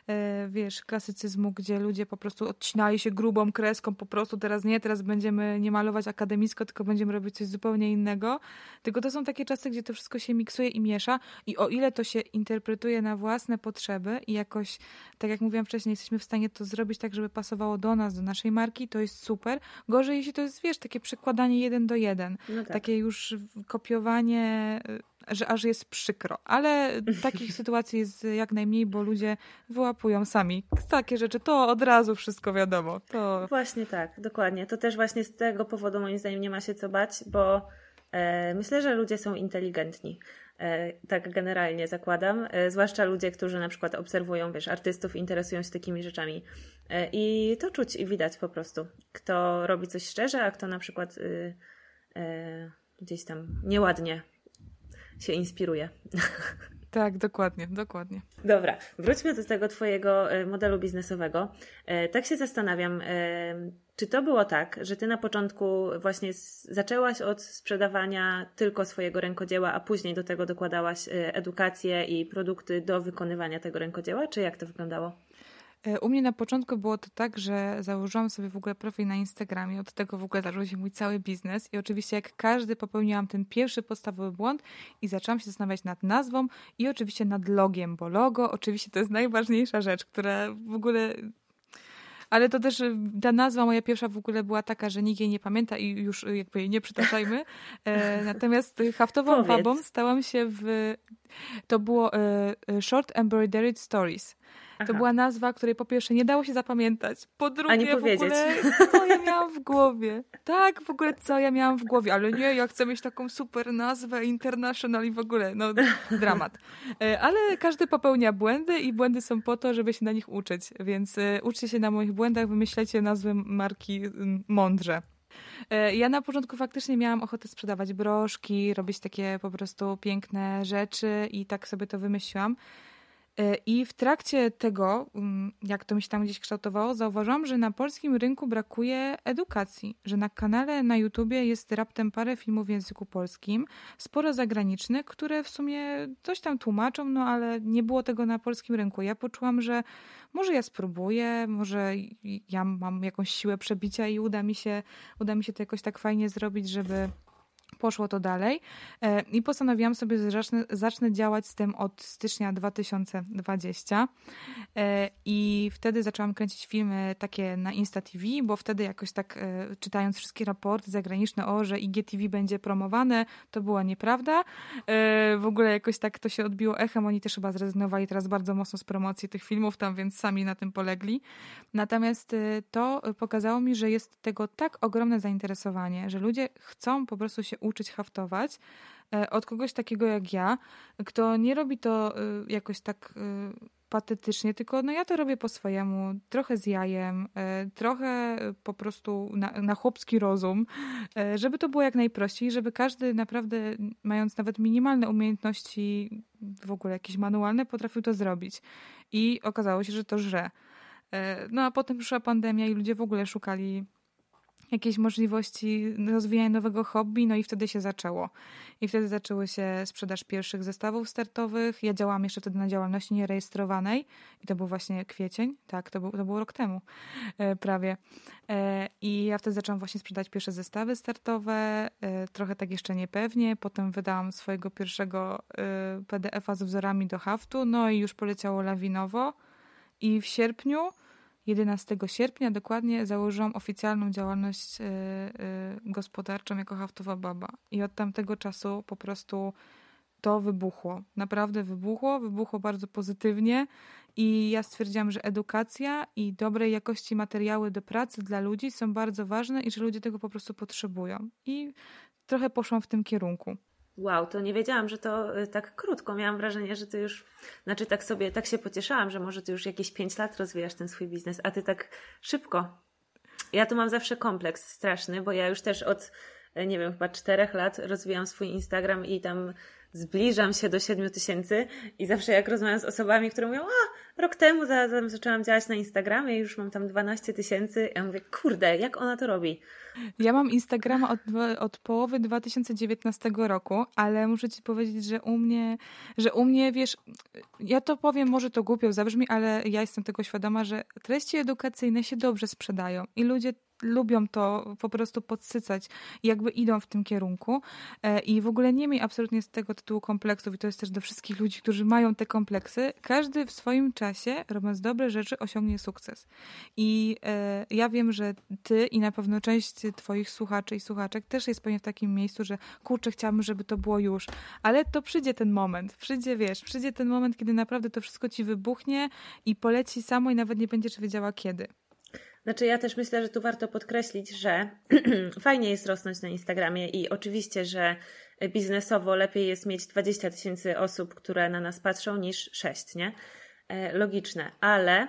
e, wiesz, klasycyzmu, gdzie ludzie po prostu odcinali się grubą kreską, po prostu teraz nie, teraz będziemy nie malować akademicko, tylko będziemy robić coś zupełnie innego. Tylko to są takie czasy, gdzie to wszystko się miksuje i miesza i o ile to się interpretuje na własne potrzeby i jakoś, tak jak mówiłam wcześniej, jesteśmy w stanie to zrobić tak, żeby pasowało do nas, do naszej marki, to jest super. Gorzej, jeśli to jest, wiesz, takie przekładanie jeden do jeden. No tak. Takie już kopiowanie że aż jest przykro. Ale takich sytuacji jest jak najmniej, bo ludzie wyłapują sami takie rzeczy. To od razu wszystko wiadomo. To... Właśnie tak, dokładnie. To też właśnie z tego powodu moim zdaniem nie ma się co bać, bo e, myślę, że ludzie są inteligentni. E, tak generalnie zakładam, e, zwłaszcza ludzie, którzy na przykład obserwują, wiesz, artystów, interesują się takimi rzeczami. E, I to czuć i widać po prostu, kto robi coś szczerze, a kto na przykład y, y, gdzieś tam nieładnie się inspiruje. Tak, dokładnie, dokładnie. Dobra, wróćmy do tego Twojego modelu biznesowego. Tak się zastanawiam, czy to było tak, że ty na początku właśnie zaczęłaś od sprzedawania tylko swojego rękodzieła, a później do tego dokładałaś e, edukację i produkty do wykonywania tego rękodzieła, czy jak to wyglądało? E, u mnie na początku było to tak, że założyłam sobie w ogóle profil na Instagramie, od tego w ogóle zaczął się mój cały biznes i oczywiście jak każdy popełniłam ten pierwszy podstawowy błąd i zaczęłam się zastanawiać nad nazwą i oczywiście nad logiem, bo logo oczywiście to jest najważniejsza rzecz, która w ogóle ale to też ta nazwa moja pierwsza w ogóle była taka, że nikt jej nie pamięta i już jakby jej nie przytaczajmy. E, natomiast haftową Powiedz. babą stałam się w... To było e, e Short Embroidered Stories. Aha. To była nazwa, której po pierwsze nie dało się zapamiętać, po drugie w ogóle co ja miałam w głowie. Tak, w ogóle co ja miałam w głowie, ale nie, ja chcę mieć taką super nazwę international i w ogóle, no dramat. E, ale każdy popełnia błędy i błędy są po to, żeby się na nich uczyć, więc e, uczcie się na moich błędach, wymyślecie nazwy marki mądrze. E, ja na początku faktycznie miałam ochotę sprzedawać broszki, robić takie po prostu piękne rzeczy i tak sobie to wymyśliłam. E, I w trakcie tego, mm, jak to mi się tam gdzieś kształtowało, zauważyłam, że na polskim rynku brakuje edukacji, że na kanale na YouTubie jest raptem parę filmów w języku polskim, sporo zagranicznych, które w sumie coś tam tłumaczą, no ale nie było tego na polskim rynku. Ja poczułam, że może ja spróbuję, może ja mam jakąś siłę przebicia i uda mi się, uda mi się to jakoś tak fajnie zrobić, żeby poszło to dalej e, i postanowiłam sobie, że zacznę, zacznę działać z tym od stycznia 2020 e, i wtedy zaczęłam kręcić filmy takie na Insta TV, bo wtedy jakoś tak e, czytając wszystkie raporty zagraniczne o, że IGTV będzie promowane, to była nieprawda. W ogóle jakoś tak to się odbiło echem, oni też chyba zrezygnowali teraz bardzo mocno z promocji tych filmów tam, więc sami na tym polegli. Natomiast to pokazało mi, że jest tego tak ogromne zainteresowanie, że ludzie chcą po prostu się uczyć haftować e, od kogoś takiego jak ja, kto nie robi to e, jakoś tak e, patetycznie, tylko no ja to robię po swojemu, trochę z jajem, trochę po prostu na, na chłopski rozum, żeby to było jak najprościej, żeby każdy naprawdę, mając nawet minimalne umiejętności, w ogóle jakieś manualne, potrafił to zrobić. I okazało się, że to żre. No a potem przyszła pandemia i ludzie w ogóle szukali jakieś możliwości rozwijania nowego hobby, no i wtedy się zaczęło. I wtedy zaczęły się sprzedaż pierwszych zestawów startowych. Ja działałam jeszcze wtedy na działalności nierejestrowanej i to był właśnie kwiecień, tak, to był, to był rok temu e, prawie. E, I ja wtedy zaczęłam właśnie sprzedać pierwsze zestawy startowe, e, trochę tak jeszcze niepewnie. Potem wydałam swojego pierwszego PDF-a z wzorami do haftu, no i już poleciało lawinowo. I w sierpniu 11 sierpnia dokładnie założyłam oficjalną działalność y, y, gospodarczą jako haftowa baba. I od tamtego czasu po prostu to wybuchło. Naprawdę wybuchło, wybuchło bardzo pozytywnie i ja stwierdziłam, że edukacja i dobrej jakości materiały do pracy dla ludzi są bardzo ważne i że ludzie tego po prostu potrzebują. I trochę poszłam w tym kierunku. Wow, to nie wiedziałam, że to y, tak krótko. Miałam wrażenie, że ty już, znaczy tak sobie, tak się pocieszałam, że może ty już jakieś 5 lat rozwijasz ten swój biznes, a ty tak szybko. Ja tu mam zawsze kompleks straszny, bo ja już też od, nie wiem, chyba czterech lat rozwijam swój Instagram i tam zbliżam się do 7 tysięcy i zawsze jak rozmawiam z osobami, które mówią, a rok temu za, za, zaczęłam działać na Instagramie i już mam tam 12 tysięcy, ja mówię, kurde, jak ona to robi? Ja mam Instagrama od, od połowy 2019 roku, ale muszę ci powiedzieć, że u mnie, że u mnie, wiesz, ja to powiem, może to głupio zabrzmi, ale ja jestem tego świadoma, że treści edukacyjne się dobrze sprzedają i ludzie lubią to po prostu podsycać jakby idą w tym kierunku e, i w ogóle nie miej absolutnie z tego tytułu kompleksów i to jest też do wszystkich ludzi, którzy mają te kompleksy. Każdy w swoim czasie, robiąc dobre rzeczy, osiągnie sukces. I e, ja wiem, że ty i na pewno część twoich słuchaczy i słuchaczek też jest pewnie w takim miejscu, że kurczę, chciałabym, żeby to było już, ale to przyjdzie ten moment, przyjdzie, wiesz, przyjdzie ten moment, kiedy naprawdę to wszystko ci wybuchnie i poleci samo i nawet nie będziesz wiedziała kiedy. Znaczy, ja też myślę, że tu warto podkreślić, że fajnie jest rosnąć na Instagramie i oczywiście, że biznesowo lepiej jest mieć 20 tysięcy osób, które na nas patrzą, niż 6, nie? E, logiczne, ale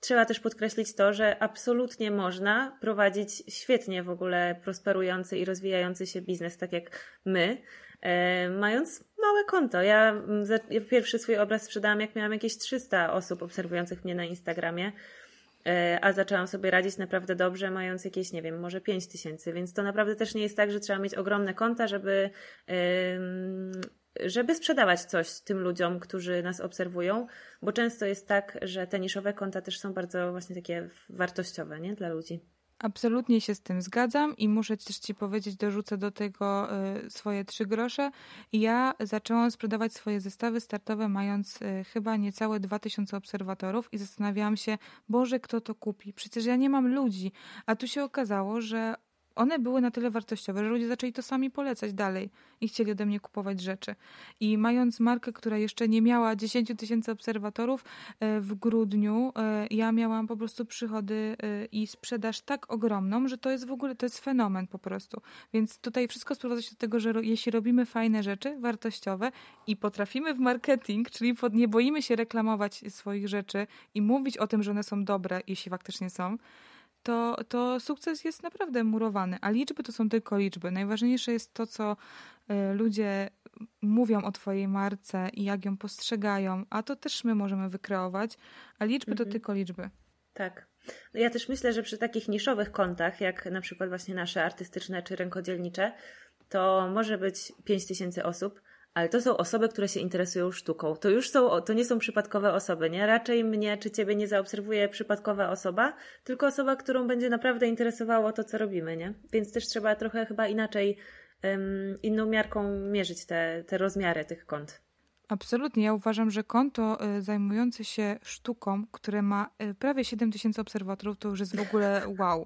trzeba też podkreślić to, że absolutnie można prowadzić świetnie w ogóle prosperujący i rozwijający się biznes, tak jak my, e, mając małe konto. Ja, ja pierwszy swój obraz sprzedałam, jak miałam jakieś 300 osób obserwujących mnie na Instagramie. E, a zaczęłam sobie radzić naprawdę dobrze, mając jakieś, nie wiem, może 5 tysięcy, więc to naprawdę też nie jest tak, że trzeba mieć ogromne konta, żeby, żeby sprzedawać coś tym ludziom, którzy nas obserwują, bo często jest tak, że te niszowe konta też są bardzo właśnie takie wartościowe, nie, dla ludzi. Absolutnie się z tym zgadzam i muszę też Ci powiedzieć, dorzucę do tego y, swoje trzy grosze. Ja zaczęłam sprzedawać swoje zestawy startowe mając y, chyba niecałe 2000 obserwatorów i zastanawiałam się, Boże, kto to kupi? Przecież ja nie mam ludzi. A tu się okazało, że one były na tyle wartościowe, że ludzie zaczęli to sami polecać dalej i chcieli ode mnie kupować rzeczy. I mając markę, która jeszcze nie miała 10 tysięcy obserwatorów, e, w grudniu e, ja miałam po prostu przychody e, i sprzedaż tak ogromną, że to jest w ogóle, to jest fenomen po prostu. Więc tutaj wszystko sprowadza się do tego, że jeśli robimy fajne rzeczy, wartościowe i potrafimy w marketing, czyli nie boimy się reklamować swoich rzeczy i mówić o tym, że one są dobre, jeśli faktycznie są, to, to sukces jest naprawdę murowany, a liczby to są tylko liczby. Najważniejsze jest to, co y, ludzie mówią o Twojej marce i jak ją postrzegają, a to też my możemy wykreować, a liczby mhm. to tylko liczby. Tak. No ja też myślę, że przy takich niszowych kontach, jak na przykład właśnie nasze artystyczne czy rękodzielnicze, to może być 5 tysięcy osób, ale to są osoby, które się interesują sztuką. To już są, to nie są przypadkowe osoby, nie? Raczej mnie czy ciebie nie zaobserwuje przypadkowa osoba, tylko osoba, którą będzie naprawdę interesowało to, co robimy, nie? Więc też trzeba trochę chyba inaczej, um, inną miarką mierzyć te, te rozmiary tych kont. Absolutnie. Ja uważam, że konto y, zajmujące się sztuką, które ma y, prawie 7 tysięcy obserwatorów, to już jest w ogóle wow.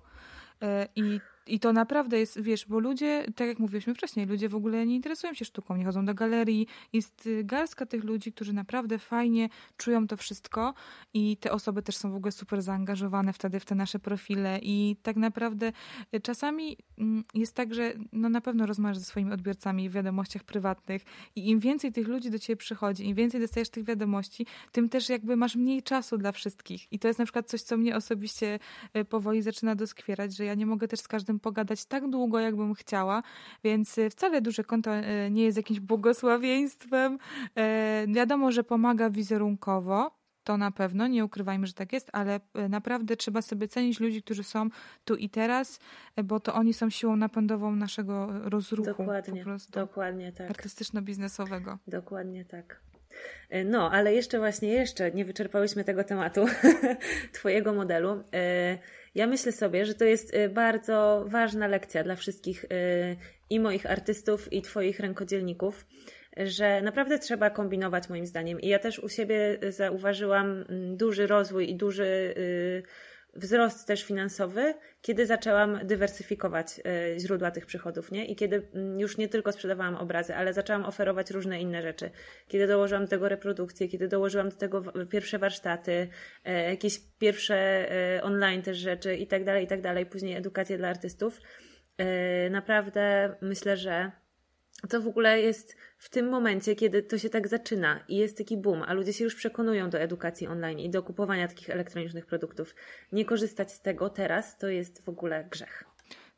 Y, I i to naprawdę jest, wiesz, bo ludzie, tak jak mówiliśmy wcześniej, ludzie w ogóle nie interesują się sztuką, nie chodzą do galerii. Jest y, garstka tych ludzi, którzy naprawdę fajnie czują to wszystko i te osoby też są w ogóle super zaangażowane wtedy w te nasze profile i tak naprawdę y, czasami mm, jest tak, że no na pewno rozmawiasz ze swoimi odbiorcami w wiadomościach prywatnych i im więcej tych ludzi do ciebie przychodzi, im więcej dostajesz tych wiadomości, tym też jakby masz mniej czasu dla wszystkich. I to jest na przykład coś, co mnie osobiście y, powoli zaczyna doskwierać, że ja nie mogę też z każdym pogadać tak długo, jakbym chciała, więc y, wcale duże konto y, nie jest jakimś błogosławieństwem. Y, wiadomo, że pomaga wizerunkowo, to na pewno, nie ukrywajmy, że tak jest, ale naprawdę trzeba sobie cenić ludzi, którzy są tu i teraz, bo to oni są siłą napędową naszego rozruchu. Dokładnie, dokładnie tak. Artystyczno-biznesowego. Dokładnie tak. No, ale jeszcze właśnie, jeszcze nie wyczerpałyśmy tego tematu, Twojego modelu. Ja myślę sobie, że to jest y, bardzo ważna lekcja dla wszystkich y, i moich artystów, i Twoich rękodzielników, że naprawdę trzeba kombinować, moim zdaniem. I ja też u siebie zauważyłam mm, duży rozwój i duży y, wzrost też finansowy, kiedy zaczęłam dywersyfikować e, źródła tych przychodów, nie? I kiedy mm, już nie tylko sprzedawałam obrazy, ale zaczęłam oferować różne inne rzeczy. Kiedy dołożyłam do tego reprodukcję, kiedy dołożyłam do tego pierwsze warsztaty, e, jakieś pierwsze e, online też rzeczy i tak dalej, i tak dalej, później edukację dla artystów. Naprawdę myślę, że to w ogóle jest w tym momencie, kiedy to się tak zaczyna i jest taki boom, a ludzie się już przekonują do edukacji online i do kupowania takich elektronicznych produktów, nie korzystać z tego teraz to jest w ogóle grzech.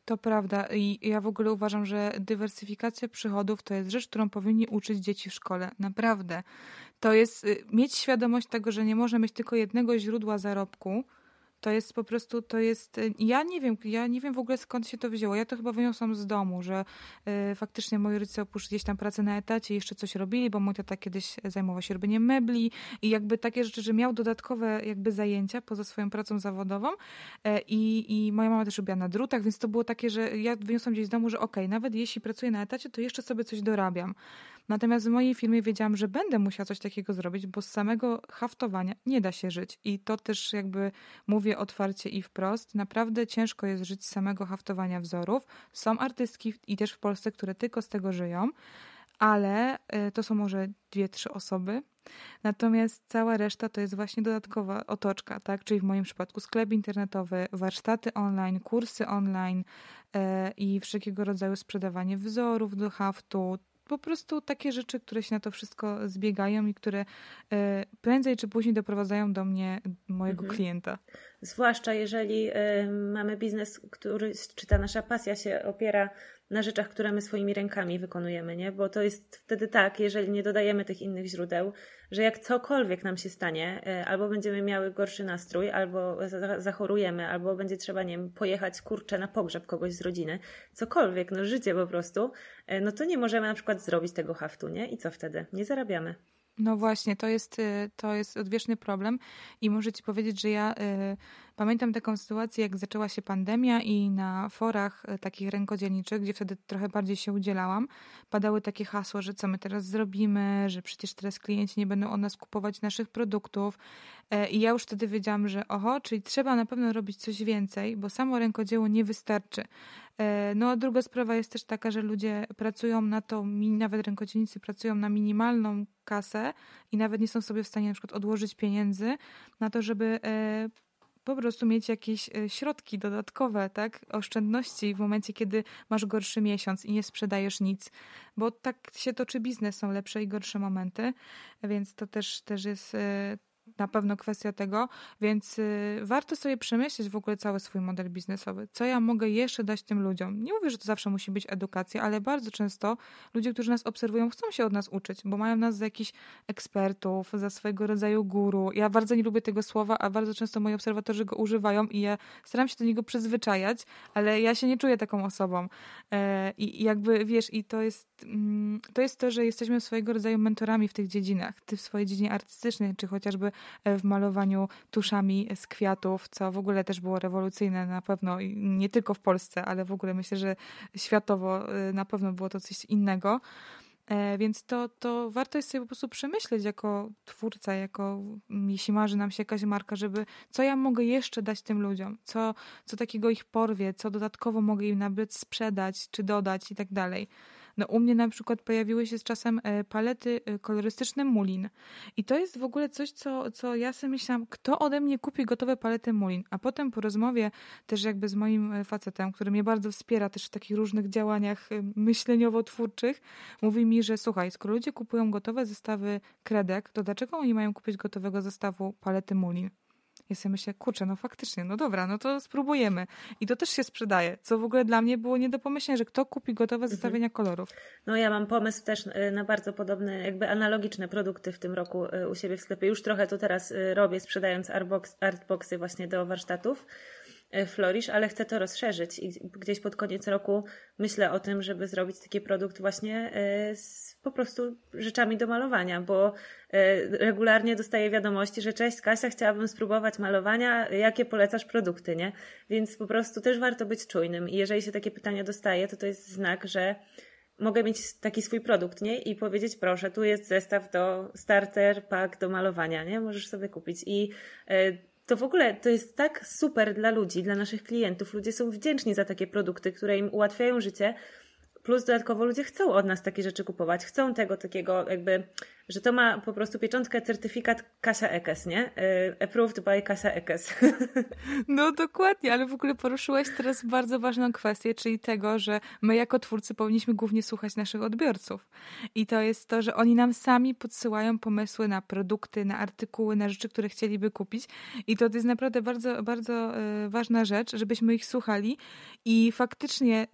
To prawda i ja w ogóle uważam, że dywersyfikacja przychodów to jest rzecz, którą powinni uczyć dzieci w szkole. Naprawdę. To jest y, mieć świadomość tego, że nie można mieć tylko jednego źródła zarobku, To jest po prostu, to jest, y, ja nie wiem, ja nie wiem w ogóle skąd się to wzięło. Ja to chyba wyniosłam z domu, że y, faktycznie moi rodzice opuszczili gdzieś tam pracę na etacie, jeszcze coś robili, bo mój tata kiedyś zajmował się robieniem mebli i jakby takie rzeczy, że miał dodatkowe jakby zajęcia poza swoją pracą zawodową y, i, moja mama też robiła na drutach, więc to było takie, że ja wyniosłam gdzieś z domu, że okej, okay, nawet jeśli pracuję na etacie, to jeszcze sobie coś dorabiam. Natomiast w mojej firmie wiedziałam, że będę musiała coś takiego zrobić, bo z samego haftowania nie da się żyć. I to też jakby mówię otwarcie i wprost. Naprawdę ciężko jest żyć z samego haftowania wzorów. Są artystki i też w Polsce, które tylko z tego żyją, ale y, to są może dwie, trzy osoby. Natomiast cała reszta to jest właśnie dodatkowa otoczka, tak? Czyli w moim przypadku sklep internetowy, warsztaty online, kursy online yy, i wszelkiego rodzaju sprzedawanie wzorów do haftu, po prostu takie rzeczy, które się na to wszystko zbiegają i które e, prędzej czy później doprowadzają do mnie mojego mhm. klienta. Zwłaszcza jeżeli e, mamy biznes, który, czy ta nasza pasja się opiera na rzeczach, które my swoimi rękami wykonujemy, nie? Bo to jest wtedy tak, jeżeli nie dodajemy tych innych źródeł, że jak cokolwiek nam się stanie, e, albo będziemy miały gorszy nastrój, albo zachorujemy, albo będzie trzeba, nie wiem, pojechać kurczę na pogrzeb kogoś z rodziny, cokolwiek, no życie po prostu, e, no to nie możemy na przykład zrobić tego haftu, nie? I co wtedy? Nie zarabiamy. No właśnie, to jest, y, to jest odwieczny problem i muszę Ci powiedzieć, że ja pamiętam taką sytuację, jak zaczęła się pandemia i na forach y, takich rękodzielniczych, gdzie wtedy trochę bardziej się udzielałam, padały takie hasła, że co my teraz zrobimy, że przecież teraz klienci nie będą od nas kupować naszych produktów y, i ja już wtedy wiedziałam, że oho, czyli trzeba na pewno robić coś więcej, bo samo rękodzieło nie wystarczy. E, no a druga sprawa jest też taka, że ludzie pracują na to, nawet rękodzielnicy pracują na minimalną kasę i nawet nie są sobie w stanie na przykład odłożyć pieniędzy na to, żeby e, po prostu mieć jakieś e, środki dodatkowe, tak? Oszczędności w momencie, kiedy masz gorszy miesiąc i nie sprzedajesz nic, bo tak się toczy biznes, są lepsze i gorsze momenty, więc to też, też jest na pewno kwestia tego, więc y, warto sobie przemyśleć w ogóle cały swój model biznesowy. Co ja mogę jeszcze dać tym ludziom? Nie mówię, że to zawsze musi być edukacja, ale bardzo często ludzie, którzy nas obserwują, chcą się od nas uczyć, bo mają nas za jakichś ekspertów, za swojego rodzaju guru. Ja bardzo nie lubię tego słowa, a bardzo często moi obserwatorzy go używają i ja staram się do niego przyzwyczajać, ale ja się nie czuję taką osobą. E, I jakby, wiesz, i to jest, mm, to jest to, że jesteśmy swojego rodzaju mentorami w tych dziedzinach. Ty w swojej dziedzinie artystycznej, czy chociażby w malowaniu tuszami z kwiatów, co w ogóle też było rewolucyjne na pewno, nie tylko w Polsce, ale w ogóle myślę, że światowo e, na pewno było to coś innego. E, więc to, to warto jest sobie po prostu przemyśleć jako twórca, jako jeśli marzy nam się jakaś marka, żeby co ja mogę jeszcze dać tym ludziom, co, co takiego ich porwie, co dodatkowo mogę im nawet sprzedać, czy dodać i tak dalej. No u mnie na przykład pojawiły się z czasem e, palety e, kolorystyczne Mulin. I to jest w ogóle coś, co, co ja sobie myślałam, kto ode mnie kupi gotowe palety Mulin. A potem po rozmowie też jakby z moim e, facetem, który mnie bardzo wspiera też w takich różnych działaniach myśleniowo-twórczych, mówi mi, że słuchaj, skoro ludzie kupują gotowe zestawy kredek, to dlaczego oni mają kupić gotowego zestawu palety Mulin? I sobie myślę, kurczę, no faktycznie, no dobra, no to spróbujemy. I to też się sprzedaje, co w ogóle dla mnie było nie do pomyślenia, że kto kupi gotowe mhm. zestawienia kolorów. No ja mam pomysł też y, na bardzo podobne, jakby analogiczne produkty w tym roku y, u siebie w sklepie. Już trochę to teraz y, robię, sprzedając artbox, artboxy właśnie do warsztatów. E, Florisz, ale chcę to rozszerzyć i gdzieś pod koniec roku myślę o tym, żeby zrobić taki produkt właśnie e, z po prostu rzeczami do malowania, bo e, regularnie dostaję wiadomości, że cześć Kasia, chciałabym spróbować malowania, jakie polecasz produkty, nie? Więc po prostu też warto być czujnym i jeżeli się takie pytania dostaje, to to jest znak, że mogę mieć taki swój produkt, nie? I powiedzieć, proszę, tu jest zestaw do starter, pack do malowania, nie? Możesz sobie kupić i to w ogóle to jest tak super dla ludzi, dla naszych klientów. Ludzie są wdzięczni za takie produkty, które im ułatwiają życie. Plus dodatkowo ludzie chcą od nas takie rzeczy kupować, chcą tego takiego jakby że to ma po prostu pieczątkę, certyfikat Kasia Ekes, nie? Y, approved by Kasia Ekes. No dokładnie, ale w ogóle poruszyłeś teraz bardzo ważną kwestię, czyli tego, że my jako twórcy powinniśmy głównie słuchać naszych odbiorców. I to jest to, że oni nam sami podsyłają pomysły na produkty, na artykuły, na rzeczy, które chcieliby kupić. I to jest naprawdę bardzo, bardzo y, ważna rzecz, żebyśmy ich słuchali. I faktycznie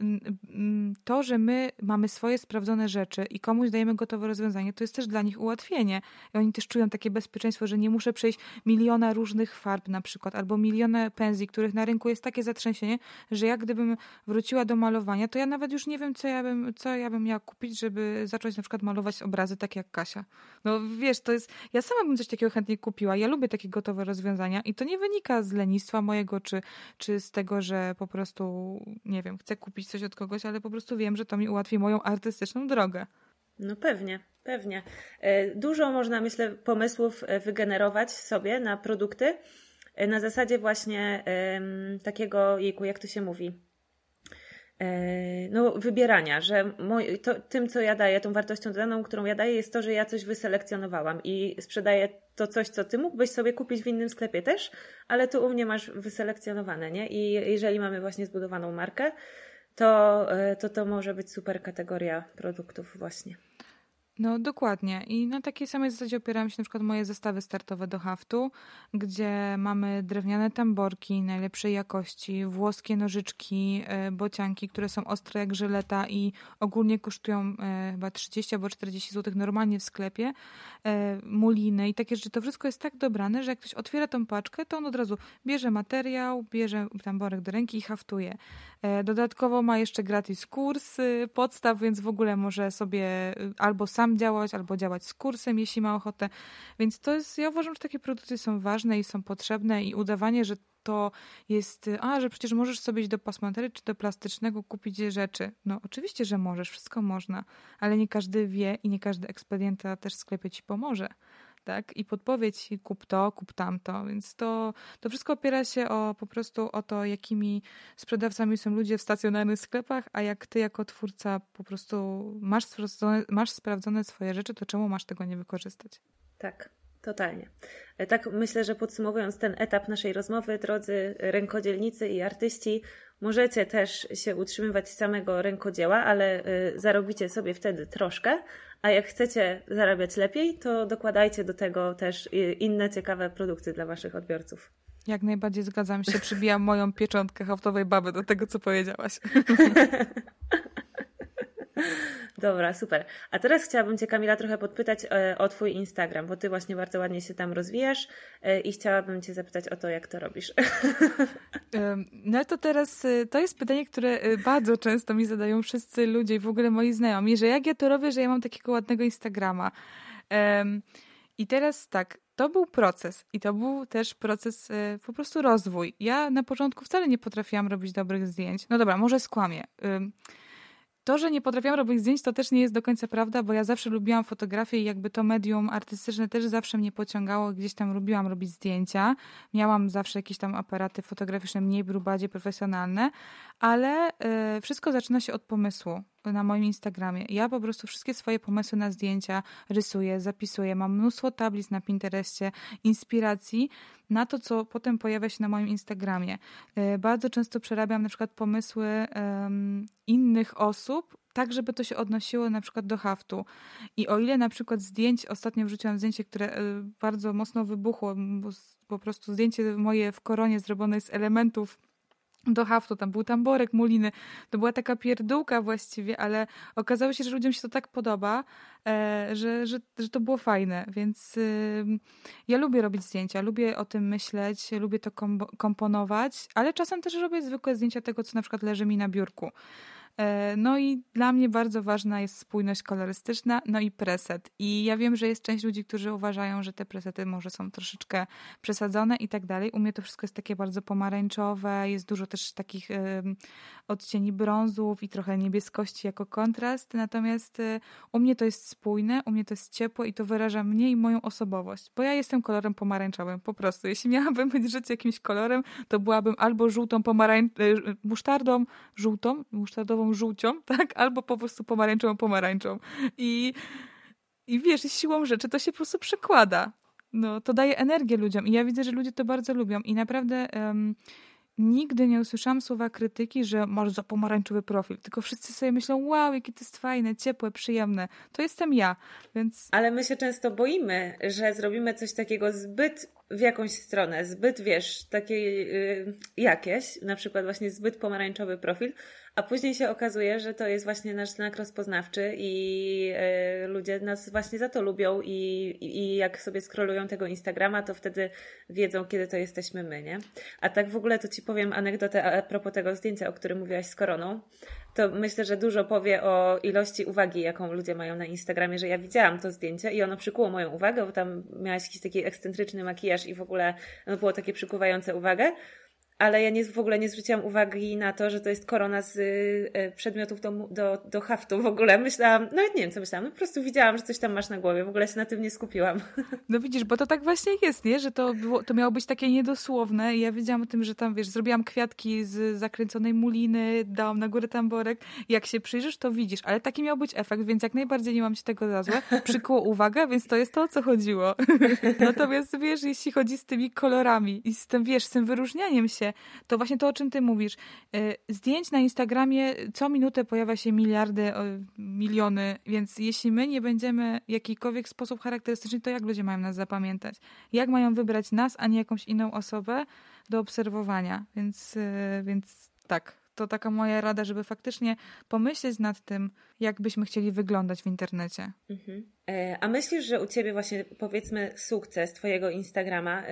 to, że my mamy swoje sprawdzone rzeczy i komuś dajemy gotowe rozwiązanie, to jest też dla nich nich ułatwienie. I oni też czują takie bezpieczeństwo, że nie muszę przejść miliona różnych farb na przykład, albo miliona pędzli, których na rynku jest takie zatrzęsienie, że jak gdybym wróciła do malowania, to ja nawet już nie wiem, co ja bym, co ja bym miała kupić, żeby zacząć na przykład malować obrazy tak jak Kasia. No wiesz, to jest, ja sama bym coś takiego chętnie kupiła. Ja lubię takie gotowe rozwiązania i to nie wynika z lenistwa mojego, czy, czy z tego, że po prostu, nie wiem, chcę kupić coś od kogoś, ale po prostu wiem, że to mi ułatwi moją artystyczną drogę. No pewnie, pewnie. E, dużo można, myślę, pomysłów e, wygenerować sobie na produkty e, na zasadzie właśnie takiego, jejku, jak to się mówi, no, wybierania, że moj, to, tym, co ja daję, tą wartością dodaną, którą ja daję, jest to, że ja coś wyselekcjonowałam i sprzedaję to coś, co ty mógłbyś sobie kupić w innym sklepie też, ale tu u mnie masz wyselekcjonowane, nie? I jeżeli mamy właśnie zbudowaną markę, to, to to może być super kategoria produktów właśnie. No dokładnie. I na takiej samej zasadzie opieram się na przykład moje zestawy startowe do haftu, gdzie mamy drewniane tamborki najlepszej jakości, włoskie nożyczki, e, bocianki, które są ostre jak żyleta i ogólnie kosztują e, chyba 30 albo 40 zł normalnie w sklepie, e, muliny i takie rzeczy. To wszystko jest tak dobrane, że jak ktoś otwiera tą paczkę, to on od razu bierze materiał, bierze tamborek do ręki i haftuje. Dodatkowo ma jeszcze gratis kurs podstaw, więc w ogóle może sobie albo sam sam działać, albo działać z kursem, jeśli ma ochotę. Więc to jest, ja uważam, że takie produkty są ważne i są potrzebne i udawanie, że to jest, a, że przecież możesz sobie iść do pasmatery czy do plastycznego kupić rzeczy. No oczywiście, że możesz, wszystko można, ale nie każdy wie i nie każdy ekspedienta też w sklepie ci pomoże tak? I podpowiedź kup to, kup tamto. Więc to, to wszystko opiera się o, po prostu o to, jakimi sprzedawcami są ludzie w stacjonarnych sklepach, a jak ty jako twórca po prostu masz sprawdzone, masz sprawdzone swoje rzeczy, to czemu masz tego nie wykorzystać? Tak. Totalnie. E, tak myślę, że podsumowując ten etap naszej rozmowy, drodzy rękodzielnicy i artyści, możecie też się utrzymywać z samego rękodzieła, ale e, zarobicie sobie wtedy troszkę, a jak chcecie zarabiać lepiej, to dokładajcie do tego też inne ciekawe produkty dla Waszych odbiorców. Jak najbardziej zgadzam się. Przybijam moją pieczątkę haftowej baby do tego, co powiedziałaś. Dobra, super. A teraz chciałabym Cię, Kamila, trochę podpytać e, o Twój Instagram, bo Ty właśnie bardzo ładnie się tam rozwijasz e, i chciałabym Cię zapytać o to, jak to robisz. No to teraz, e, to jest pytanie, które bardzo często mi zadają wszyscy ludzie i w ogóle moi znajomi, że jak ja to robię, że ja mam takiego ładnego Instagrama. I teraz tak, to był proces i to był też proces po prostu rozwój. Ja na początku wcale nie potrafiłam robić dobrych zdjęć. No dobra, może skłamię. To, że nie potrafiłam robić zdjęć, to też nie jest do końca prawda, bo ja zawsze lubiłam fotografię i jakby to medium artystyczne też zawsze mnie pociągało. Gdzieś tam lubiłam robić zdjęcia. Miałam zawsze jakieś tam aparaty fotograficzne, mniej lub bardziej profesjonalne, ale y, wszystko zaczyna się od pomysłu na moim Instagramie. Ja po prostu wszystkie swoje pomysły na zdjęcia rysuję, zapisuję. Mam mnóstwo tablic na Pinterestie, inspiracji na to, co potem pojawia się na moim Instagramie. E, bardzo często przerabiam na przykład pomysły um, innych osób, tak, żeby to się odnosiło na przykład do haftu. I o ile na przykład zdjęć, ostatnio wrzuciłam zdjęcie, które e, bardzo mocno wybuchło, po prostu zdjęcie moje w koronie zrobione z elementów do haftu, tam był tamborek, muliny. To była taka pierdółka właściwie, ale okazało się, że ludziom się to tak podoba, e, że, że, że to było fajne, więc ja lubię robić zdjęcia, lubię o tym myśleć, lubię to komponować, ale czasem też robię zwykłe zdjęcia tego, co na przykład leży mi na biurku. E, no i dla mnie bardzo ważna jest spójność kolorystyczna, no i preset. I ja wiem, że jest część ludzi, którzy uważają, że te presety może są troszeczkę przesadzone i tak dalej. U mnie to wszystko jest takie bardzo pomarańczowe, jest dużo też takich y, odcieni brązów i trochę niebieskości jako kontrast. Natomiast y, u mnie to jest spójne, u mnie to jest ciepło i to wyraża mnie i moją osobowość. Bo ja jestem kolorem pomarańczowym, po prostu. Jeśli miałabym być żyć jakimś kolorem, to byłabym albo żółtą pomarańczową, y, musztardą, żółtą, musztardową żółcią, tak? Albo po prostu pomarańczową pomarańczą. I, i wiesz, siłą rzeczy to się po prostu przekłada. No, to daje energię ludziom i ja widzę, że ludzie to bardzo lubią i naprawdę um, nigdy nie usłyszałam słowa krytyki, że masz za pomarańczowy profil, tylko wszyscy sobie myślą, wow, jakie to jest fajne, ciepłe, przyjemne. To jestem ja, więc... Ale my się często boimy, że zrobimy coś takiego zbyt w jakąś stronę, zbyt, wiesz, takiej yy, jakieś, na przykład właśnie zbyt pomarańczowy profil, a później się okazuje, że to jest właśnie nasz znak rozpoznawczy i y, ludzie nas właśnie za to lubią i, i jak sobie scrollują tego Instagrama, to wtedy wiedzą, kiedy to jesteśmy my, nie? A tak w ogóle to Ci powiem anegdotę a propos tego zdjęcia, o którym mówiłaś z koroną. To myślę, że dużo powie o ilości uwagi, jaką ludzie mają na Instagramie, że ja widziałam to zdjęcie i ono przykuło moją uwagę, bo tam miałaś jakiś taki ekscentryczny makijaż i w ogóle ono było takie przykuwające uwagę ale ja nie, w ogóle nie zwróciłam uwagi na to, że to jest korona z y, przedmiotów do, do, do haftu w ogóle. Myślałam, nawet nie wiem co myślałam, no po prostu widziałam, że coś tam masz na głowie, w ogóle się na tym nie skupiłam. No widzisz, bo to tak właśnie jest, nie? Że to, było, to miało być takie niedosłowne i ja wiedziałam o tym, że tam, wiesz, zrobiłam kwiatki z zakręconej muliny, dałam na górę tamborek. Jak się przyjrzysz, to widzisz, ale taki miał być efekt, więc jak najbardziej nie mam ci tego za złe. Przykuło uwagę, więc to jest to, o co chodziło. Natomiast wiesz, jeśli chodzi z tymi kolorami i z tym, wiesz, z tym wyróżnianiem się, to właśnie to, o czym ty mówisz. Y, zdjęć na Instagramie co minutę pojawia się miliardy, miliony, więc jeśli my nie będziemy w jakikolwiek sposób charakterystyczni, to jak ludzie mają nas zapamiętać? Jak mają wybrać nas, a nie jakąś inną osobę do obserwowania? Więc, y, więc tak, to taka moja rada, żeby faktycznie pomyśleć nad tym, jak byśmy chcieli wyglądać w internecie. Mhm. E, a myślisz, że u Ciebie właśnie powiedzmy sukces Twojego Instagrama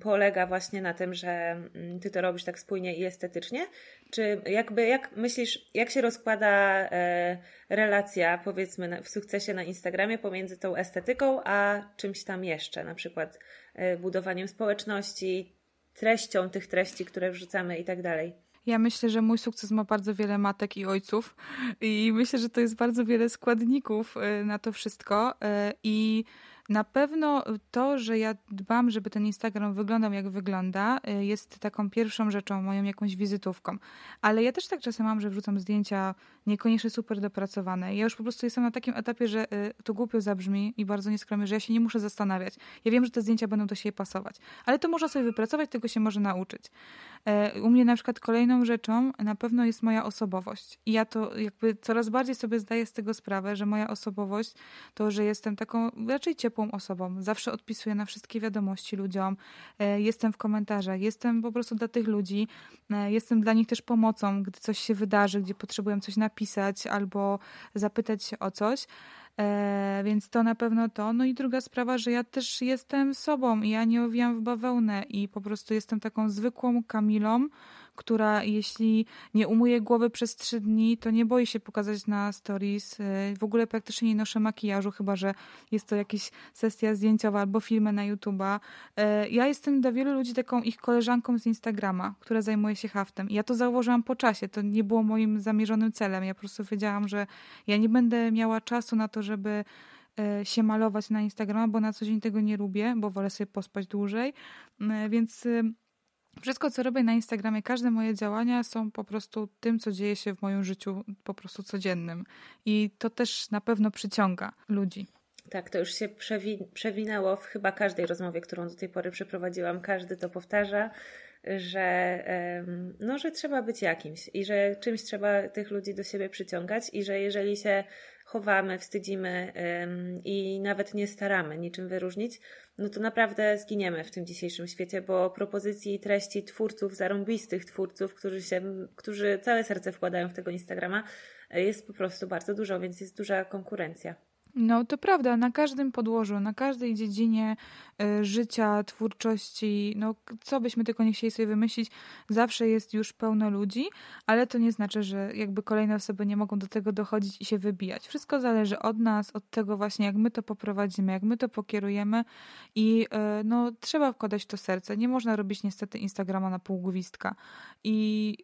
polega właśnie na tym, że mm, Ty to robisz tak spójnie i estetycznie? Czy jakby, jak myślisz, jak się rozkłada e, relacja powiedzmy w sukcesie na Instagramie pomiędzy tą estetyką, a czymś tam jeszcze, na przykład e, budowaniem społeczności, treścią tych treści, które wrzucamy i tak dalej? Ja myślę, że mój sukces ma bardzo wiele matek i ojców i myślę, że to jest bardzo wiele składników y, na to wszystko y, i na pewno to, że ja dbam, żeby ten Instagram wyglądał jak wygląda, y, jest taką pierwszą rzeczą, moją jakąś wizytówką. Ale ja też tak czasem mam, że wrzucam zdjęcia niekoniecznie super dopracowane. Ja już po prostu jestem na takim etapie, że to głupio zabrzmi i bardzo nieskromnie, że ja się nie muszę zastanawiać. Ja wiem, że te zdjęcia będą do siebie pasować, ale to można sobie wypracować, tego się może nauczyć. E, u mnie na przykład kolejną rzeczą na pewno jest moja osobowość. I ja to jakby coraz bardziej sobie zdaję z tego sprawę, że moja osobowość to, że jestem taką raczej ciepłą osobą. Zawsze odpisuję na wszystkie wiadomości ludziom. E, jestem w komentarzach, jestem po prostu dla tych ludzi. E, jestem dla nich też pomocą, gdy coś się wydarzy, gdzie potrzebuję coś napisać albo zapytać się o coś. E, więc to na pewno to. No i druga sprawa, że ja też jestem sobą i ja nie owijam w bawełnę i po prostu jestem taką zwykłą Kamilą, która jeśli nie umuje głowy przez trzy dni, to nie boi się pokazać na stories. Y, w ogóle praktycznie nie noszę makijażu, chyba że jest to jakaś sesja zdjęciowa albo filmy na YouTube'a. Y, ja jestem dla wielu ludzi taką ich koleżanką z Instagrama, która zajmuje się haftem. Ja to zauważyłam po czasie. To nie było moim zamierzonym celem. Ja po prostu wiedziałam, że ja nie będę miała czasu na to, żeby y, się malować na Instagrama, bo na co dzień tego nie lubię, bo wolę sobie pospać dłużej. Więc wszystko, co robię na Instagramie, każde moje działania są po prostu tym, co dzieje się w moim życiu po prostu codziennym. I to też na pewno przyciąga ludzi. Tak, to już się przewi przewinęło w chyba każdej rozmowie, którą do tej pory przeprowadziłam. Każdy to powtarza, że, no, że trzeba być jakimś i że czymś trzeba tych ludzi do siebie przyciągać i że jeżeli się chowamy, wstydzimy i nawet nie staramy niczym wyróżnić, no to naprawdę zginiemy w tym dzisiejszym świecie, bo propozycji treści twórców, zarąbistych twórców, którzy, się, którzy całe serce wkładają w tego Instagrama, jest po prostu bardzo dużo, więc jest duża konkurencja. No to prawda, na każdym podłożu, na każdej dziedzinie y, życia, twórczości, no co byśmy tylko nie chcieli sobie wymyślić, zawsze jest już pełno ludzi, ale to nie znaczy, że jakby kolejne osoby nie mogą do tego dochodzić i się wybijać. Wszystko zależy od nas, od tego właśnie, jak my to poprowadzimy, jak my to pokierujemy i y, no trzeba wkładać to serce. Nie można robić niestety Instagrama na półgłowistka. I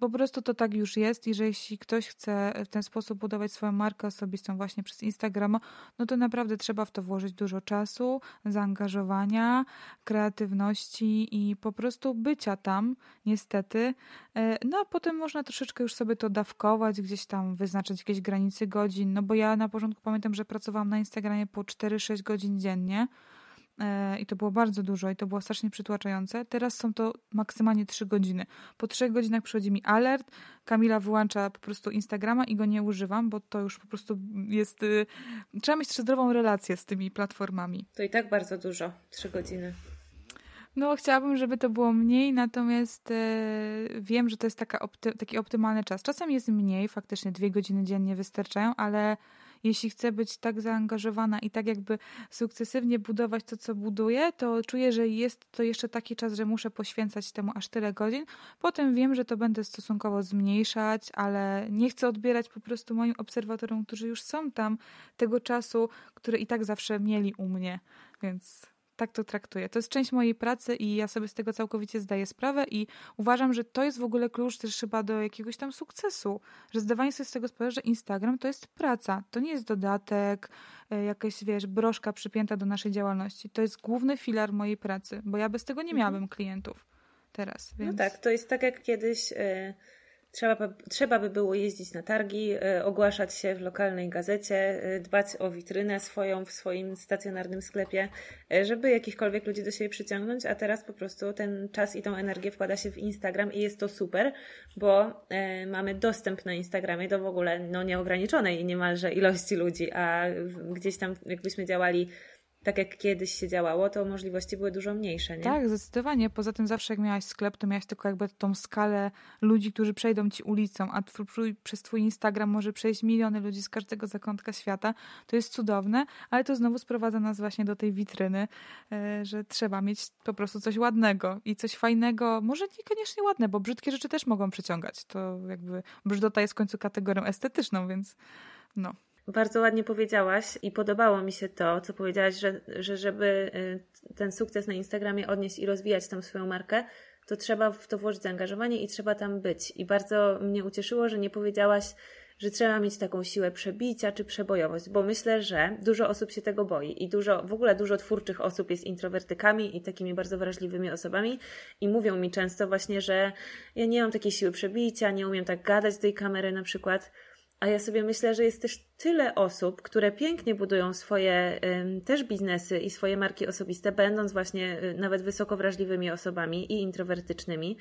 po prostu to tak już jest i że jeśli ktoś chce w ten sposób budować swoją markę osobistą właśnie przez Instagrama, no to naprawdę trzeba w to włożyć dużo czasu, zaangażowania, kreatywności i po prostu bycia tam, niestety. E, no a potem można troszeczkę już sobie to dawkować, gdzieś tam wyznaczyć jakieś granice godzin, no bo ja na początku pamiętam, że pracowałam na Instagramie po 4-6 godzin dziennie, i to było bardzo dużo i to było strasznie przytłaczające. Teraz są to maksymalnie 3 godziny. Po 3 godzinach przychodzi mi alert, Kamila wyłącza po prostu Instagrama i go nie używam, bo to już po prostu jest... Y, trzeba mieć zdrową relację z tymi platformami. To i tak bardzo dużo, 3 godziny. No, chciałabym, żeby to było mniej, natomiast e, wiem, że to jest taka opty, taki optymalny czas. Czasem jest mniej, faktycznie dwie godziny dziennie wystarczają, ale jeśli chcę być tak zaangażowana i tak jakby sukcesywnie budować to, co buduję, to czuję, że jest to jeszcze taki czas, że muszę poświęcać temu aż tyle godzin. Potem wiem, że to będę stosunkowo zmniejszać, ale nie chcę odbierać po prostu moim obserwatorom, którzy już są tam, tego czasu, który i tak zawsze mieli u mnie. Więc tak to traktuję. To jest część mojej pracy i ja sobie z tego całkowicie zdaję sprawę i uważam, że to jest w ogóle klucz też chyba do jakiegoś tam sukcesu, że zdawanie sobie z tego sprawę, że Instagram to jest praca, to nie jest dodatek, e, jakaś, wiesz, broszka przypięta do naszej działalności. To jest główny filar mojej pracy, bo ja bez tego nie mhm. miałabym klientów teraz. No więc... No tak, to jest tak jak kiedyś... Yy Trzeba, trzeba by było jeździć na targi, e, ogłaszać się w lokalnej gazecie, e, dbać o witrynę swoją w swoim stacjonarnym sklepie, e, żeby jakichkolwiek ludzi do siebie przyciągnąć, a teraz po prostu ten czas i tą energię wkłada się w Instagram i jest to super, bo mamy dostęp na Instagramie do w ogóle no, nieograniczonej niemalże ilości ludzi, a gdzieś tam jakbyśmy działali tak jak kiedyś się działało, to możliwości były dużo mniejsze, nie? Tak, zdecydowanie. Poza tym zawsze jak miałaś sklep, to miałaś tylko jakby tą skalę ludzi, którzy przejdą ci ulicą, a twój, przez twój Instagram może przejść miliony ludzi z każdego zakątka świata. To jest cudowne, ale to znowu sprowadza nas właśnie do tej witryny, e, że trzeba mieć po prostu coś ładnego i coś fajnego, może niekoniecznie ładne, bo brzydkie rzeczy też mogą przyciągać. To jakby brzydota jest w końcu kategorią estetyczną, więc no. Bardzo ładnie powiedziałaś i podobało mi się to, co powiedziałaś, że, że żeby y, ten sukces na Instagramie odnieść i rozwijać tam swoją markę, to trzeba w to włożyć zaangażowanie i trzeba tam być. I bardzo mnie ucieszyło, że nie powiedziałaś, że trzeba mieć taką siłę przebicia czy przebojowość, bo myślę, że dużo osób się tego boi i dużo, w ogóle dużo twórczych osób jest introwertykami i takimi bardzo wrażliwymi osobami i mówią mi często właśnie, że ja nie mam takiej siły przebicia, nie umiem tak gadać do tej kamery na przykład. A ja sobie myślę, że jest też tyle osób, które pięknie budują swoje też biznesy i swoje marki osobiste, będąc właśnie y, nawet wysoko wrażliwymi osobami i introwertycznymi.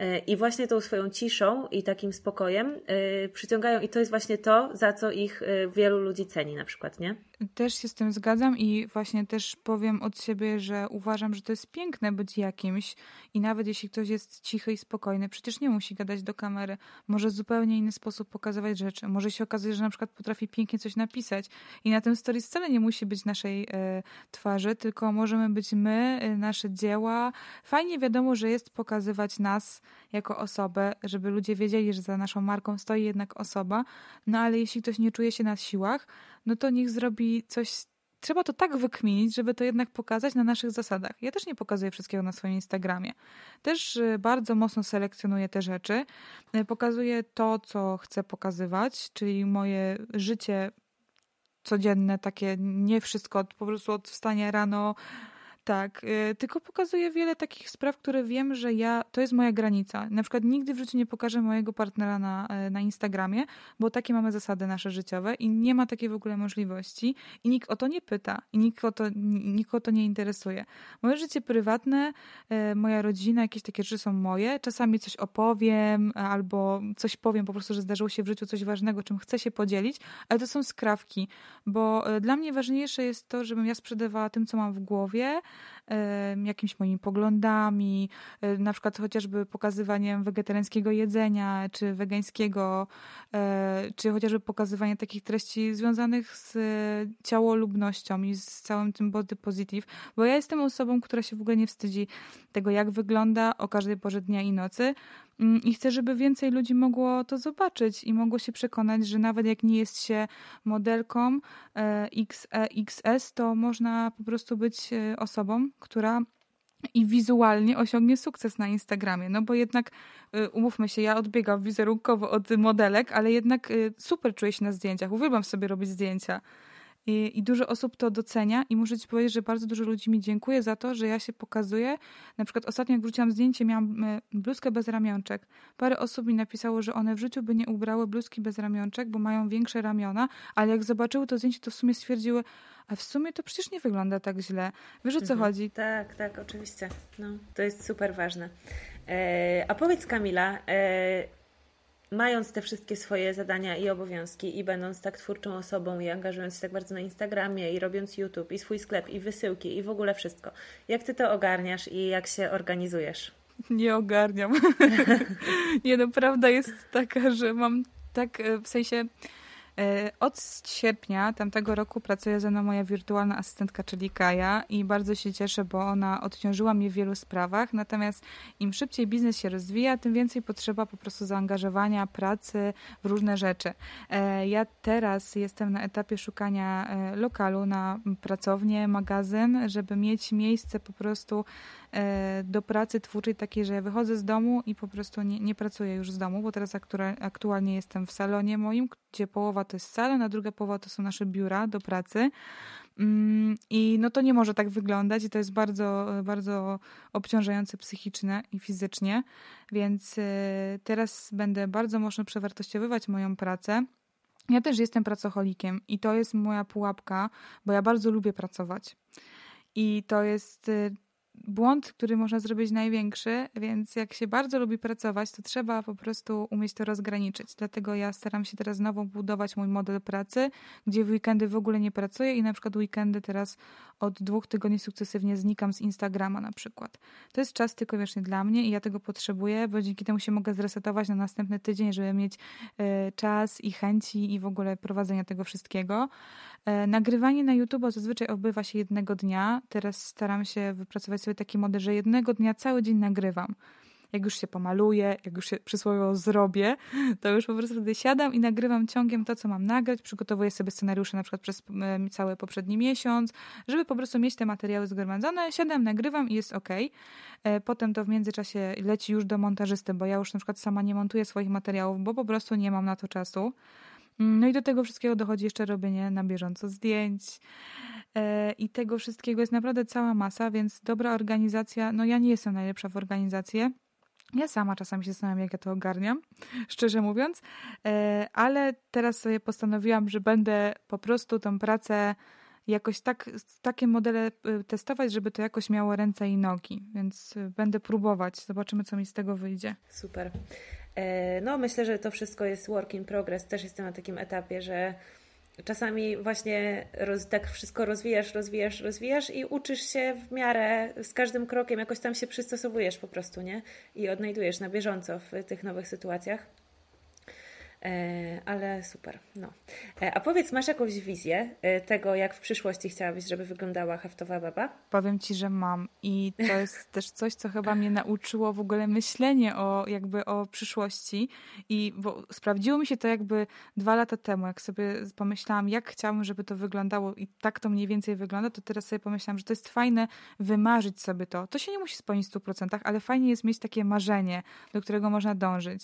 Y, I właśnie tą swoją ciszą i takim spokojem y, przyciągają, i to jest właśnie to, za co ich wielu ludzi ceni, na przykład, nie? Też się z tym zgadzam i właśnie też powiem od siebie, że uważam, że to jest piękne być jakimś i nawet jeśli ktoś jest cichy i spokojny, przecież nie musi gadać do kamery, może w zupełnie inny sposób pokazywać rzeczy. Może się okazać, że na przykład potrafi pięknie coś napisać i na tym stories wcale nie musi być naszej e, twarzy, tylko możemy być my, e, nasze dzieła. Fajnie wiadomo, że jest pokazywać nas jako osobę, żeby ludzie wiedzieli, że za naszą marką stoi jednak osoba, no ale jeśli ktoś nie czuje się na siłach, no to niech zrobi coś trzeba to tak wykminić, żeby to jednak pokazać na naszych zasadach. Ja też nie pokazuję wszystkiego na swoim Instagramie. Też y, bardzo mocno selekcjonuję te rzeczy. Y, pokazuję to, co chcę pokazywać, czyli moje życie codzienne, takie nie wszystko, po prostu od wstania rano tak, y, tylko pokazuję wiele takich spraw, które wiem, że ja, to jest moja granica. Na przykład nigdy w życiu nie pokażę mojego partnera na, y, na Instagramie, bo takie mamy zasady nasze życiowe i nie ma takiej w ogóle możliwości i nikt o to nie pyta i nikt o to, nikt o to nie interesuje. Moje życie prywatne, y, moja rodzina, jakieś takie rzeczy są moje. Czasami coś opowiem albo coś powiem po prostu, że zdarzyło się w życiu coś ważnego, czym chcę się podzielić, ale to są skrawki, bo dla mnie ważniejsze jest to, żebym ja sprzedawała tym, co mam w głowie, jakimiś moimi poglądami, na przykład chociażby pokazywaniem wegetariańskiego jedzenia, czy wegańskiego, czy chociażby pokazywanie takich treści związanych z ciałolubnością i z całym tym body positive, bo ja jestem osobą, która się w ogóle nie wstydzi tego, jak wygląda o każdej porze dnia i nocy, I chcę, żeby więcej ludzi mogło to zobaczyć i mogło się przekonać, że nawet jak nie jest się modelką XXS, e, to można po prostu być e, osobą, która i wizualnie osiągnie sukces na Instagramie. No bo jednak, e, umówmy się, ja odbiegam wizerunkowo od modelek, ale jednak super czuję się na zdjęciach. Uwielbiam sobie robić zdjęcia. I, I, dużo osób to docenia i muszę Ci powiedzieć, że bardzo dużo ludzi mi dziękuję za to, że ja się pokazuję. Na przykład ostatnio jak wróciłam zdjęcie, miałam e, bluzkę bez ramionczek. Parę osób mi napisało, że one w życiu by nie ubrały bluzki bez ramionczek, bo mają większe ramiona, ale jak zobaczyły to zdjęcie, to w sumie stwierdziły, a w sumie to przecież nie wygląda tak źle. Wiesz o co mhm. chodzi? Tak, tak, oczywiście. No, to jest super ważne. E, a powiedz Kamila, e, mając te wszystkie swoje zadania i obowiązki i będąc tak twórczą osobą i angażując się tak bardzo na Instagramie i robiąc YouTube i swój sklep i wysyłki i w ogóle wszystko. Jak ty to ogarniasz i jak się organizujesz? Nie ogarniam. nie, no prawda jest taka, że mam tak e, w sensie od sierpnia tamtego roku pracuje ze mną moja wirtualna asystentka, czyli Kaja i bardzo się cieszę, bo ona odciążyła mnie w wielu sprawach. Natomiast im szybciej biznes się rozwija, tym więcej potrzeba po prostu zaangażowania, pracy w różne rzeczy. E, ja teraz jestem na etapie szukania e, lokalu na pracownię, magazyn, żeby mieć miejsce po prostu do pracy twórczej takiej, że ja wychodzę z domu i po prostu nie, nie pracuję już z domu, bo teraz aktualnie jestem w salonie moim, gdzie połowa to jest salon, a druga połowa to są nasze biura do pracy. Mm, I no to nie może tak wyglądać i to jest bardzo, bardzo obciążające psychicznie i fizycznie, więc y, teraz będę bardzo mocno przewartościowywać moją pracę. Ja też jestem pracocholikiem i to jest moja pułapka, bo ja bardzo lubię pracować. I to jest y, błąd, który można zrobić największy, więc jak się bardzo lubi pracować, to trzeba po prostu umieć to rozgraniczyć. Dlatego ja staram się teraz znowu budować mój model pracy, gdzie w weekendy w ogóle nie pracuję i na przykład weekendy teraz od dwóch tygodni sukcesywnie znikam z Instagrama na przykład. To jest czas tylko wyłącznie dla mnie i ja tego potrzebuję, bo dzięki temu się mogę zresetować na następny tydzień, żeby mieć y, czas i chęci i w ogóle prowadzenia tego wszystkiego. E, nagrywanie na YouTube zazwyczaj odbywa się jednego dnia. Teraz staram się wypracować sobie taki model, że jednego dnia cały dzień nagrywam. Jak już się pomaluję, jak już się przysłowiowo zrobię, to już po prostu wtedy siadam i nagrywam ciągiem to, co mam nagrać. Przygotowuję sobie scenariusze na przykład przez cały poprzedni miesiąc, żeby po prostu mieć te materiały zgromadzone. Siadam, nagrywam i jest ok. E, potem to w międzyczasie leci już do montażysty, bo ja już na przykład sama nie montuję swoich materiałów, bo po prostu nie mam na to czasu. Mm, no i do tego wszystkiego dochodzi jeszcze robienie na bieżąco zdjęć. E, I tego wszystkiego jest naprawdę cała masa, więc dobra organizacja. No ja nie jestem najlepsza w organizację. Ja sama czasami się zastanawiam, jak ja to ogarniam, szczerze mówiąc, e, ale teraz sobie postanowiłam, że będę po prostu tą pracę jakoś tak, takie modele e, testować, żeby to jakoś miało ręce i nogi, więc będę próbować. Zobaczymy, co mi z tego wyjdzie. Super. E, no, myślę, że to wszystko jest work in progress. Też jestem na takim etapie, że czasami właśnie roz, tak wszystko rozwijasz, rozwijasz, rozwijasz i uczysz się w miarę z każdym krokiem, jakoś tam się przystosowujesz po prostu, nie? I odnajdujesz na bieżąco w tych nowych sytuacjach. E, ale super. No. E, a powiedz, masz jakąś wizję e, tego, jak w przyszłości chciałabyś, żeby wyglądała haftowa baba? Powiem Ci, że mam i to jest też coś, co chyba mnie nauczyło w ogóle myślenie o jakby o przyszłości i bo sprawdziło mi się to jakby dwa lata temu, jak sobie pomyślałam, jak chciałam, żeby to wyglądało i tak to mniej więcej wygląda, to teraz sobie pomyślałam, że to jest fajne wymarzyć sobie to. To się nie musi spełnić w 100%, ale fajnie jest mieć takie marzenie, do którego można dążyć.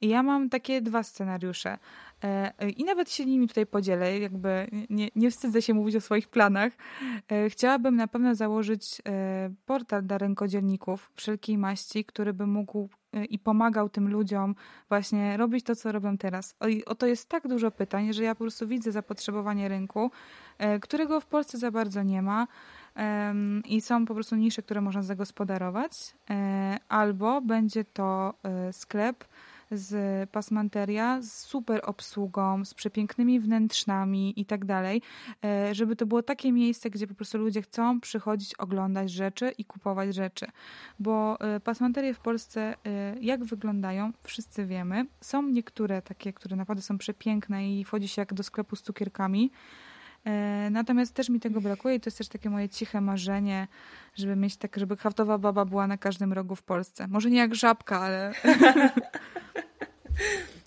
I ja mam takie dwa scenariusze scenariusze. E, I nawet się nimi tutaj podzielę, jakby nie, nie wstydzę się mówić o swoich planach. E, chciałabym na pewno założyć e, portal dla rękodzielników wszelkiej maści, który by mógł i pomagał tym ludziom właśnie robić to, co robią teraz. O, o to jest tak dużo pytań, że ja po prostu widzę zapotrzebowanie rynku, którego w Polsce za bardzo nie ma. I są po prostu nisze, które można zagospodarować, albo będzie to sklep, z Pasmanteria, z super obsługą, z przepięknymi wnętrzami i tak dalej, e, żeby to było takie miejsce, gdzie po prostu ludzie chcą przychodzić, oglądać rzeczy i kupować rzeczy. Bo e, pasmanterie w Polsce, e, jak wyglądają, wszyscy wiemy. Są niektóre takie, które naprawdę są przepiękne i wchodzi się jak do sklepu z cukierkami, Natomiast też mi tego brakuje i to jest też takie moje ciche marzenie, żeby mieć tak, żeby haftowa baba była na każdym rogu w Polsce. Może nie jak żabka, ale...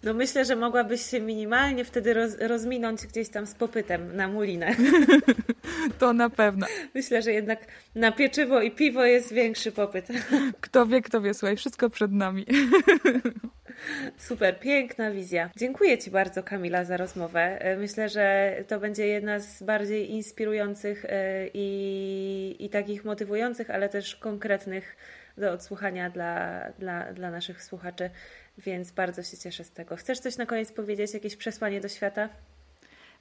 No myślę, że mogłabyś się minimalnie wtedy roz, rozminąć gdzieś tam z popytem na mulinę. To na pewno. Myślę, że jednak na pieczywo i piwo jest większy popyt. Kto wie, kto wie, słuchaj, wszystko przed nami. Super, piękna wizja. Dziękuję Ci bardzo, Kamila, za rozmowę. E, myślę, że to będzie jedna z bardziej inspirujących e, i, i takich motywujących, ale też konkretnych do odsłuchania dla, dla, dla naszych słuchaczy więc bardzo się cieszę z tego. Chcesz coś na koniec powiedzieć, jakieś przesłanie do świata?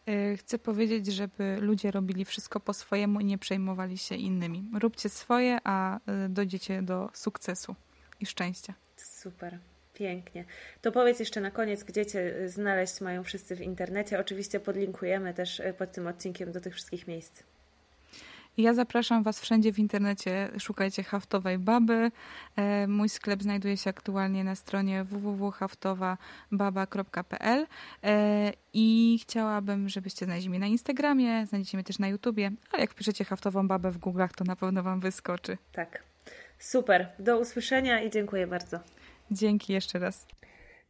E, chcę powiedzieć, żeby ludzie robili wszystko po swojemu i nie przejmowali się innymi. Róbcie swoje, a e, dojdziecie do sukcesu i szczęścia. Super. Pięknie. To powiedz jeszcze na koniec, gdzie Cię znaleźć mają wszyscy w internecie. Oczywiście podlinkujemy też e, pod tym odcinkiem do tych wszystkich miejsc. Ja zapraszam Was wszędzie w internecie. Szukajcie haftowej baby. E, mój sklep znajduje się aktualnie na stronie www.haftowababa.pl e, i chciałabym, żebyście znaleźli mnie na Instagramie, znajdziecie mnie też na YouTubie, ale jak wpiszecie haftową babę w Google'ach, to na pewno Wam wyskoczy. Tak. Super. Do usłyszenia i dziękuję bardzo. Dzięki jeszcze raz.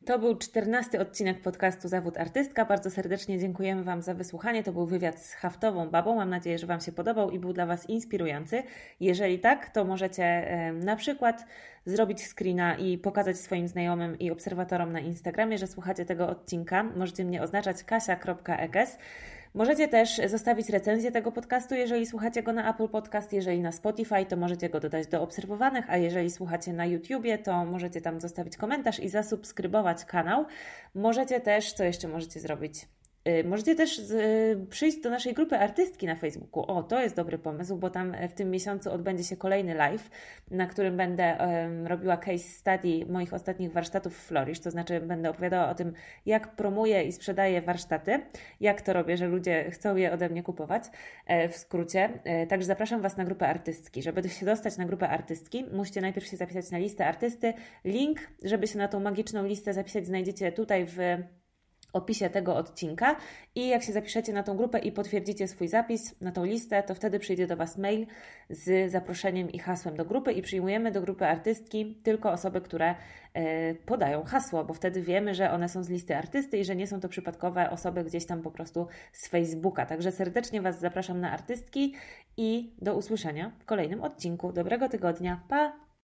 To był czternasty odcinek podcastu Zawód Artystka. Bardzo serdecznie dziękujemy Wam za wysłuchanie. To był wywiad z haftową babą. Mam nadzieję, że Wam się podobał i był dla Was inspirujący. Jeżeli tak, to możecie na przykład zrobić screena i pokazać swoim znajomym i obserwatorom na Instagramie, że słuchacie tego odcinka. Możecie mnie oznaczać kasia.ekes. Możecie też zostawić recenzję tego podcastu, jeżeli słuchacie go na Apple Podcast, jeżeli na Spotify, to możecie go dodać do obserwowanych, a jeżeli słuchacie na YouTubie, to możecie tam zostawić komentarz i zasubskrybować kanał. Możecie też, co jeszcze możecie zrobić? Y, możecie też y, przyjść do naszej grupy artystki na Facebooku. O, to jest dobry pomysł, bo tam w tym miesiącu odbędzie się kolejny live, na którym będę robiła case study moich ostatnich warsztatów w Florisz, to znaczy będę opowiadała o tym, jak promuję i sprzedaję warsztaty, jak to robię, że ludzie chcą je ode mnie kupować, e, w skrócie. E, także zapraszam Was na grupę artystki. Żeby się dostać na grupę artystki, musicie najpierw się zapisać na listę artysty. Link, żeby się na tą magiczną listę zapisać, znajdziecie tutaj w opisie tego odcinka i jak się zapiszecie na tą grupę i potwierdzicie swój zapis na tą listę, to wtedy przyjdzie do Was mail z zaproszeniem i hasłem do grupy i przyjmujemy do grupy artystki tylko osoby, które e, podają hasło, bo wtedy wiemy, że one są z listy artysty i że nie są to przypadkowe osoby gdzieś tam po prostu z Facebooka. Także serdecznie Was zapraszam na artystki i do usłyszenia w kolejnym odcinku. Dobrego tygodnia. Pa!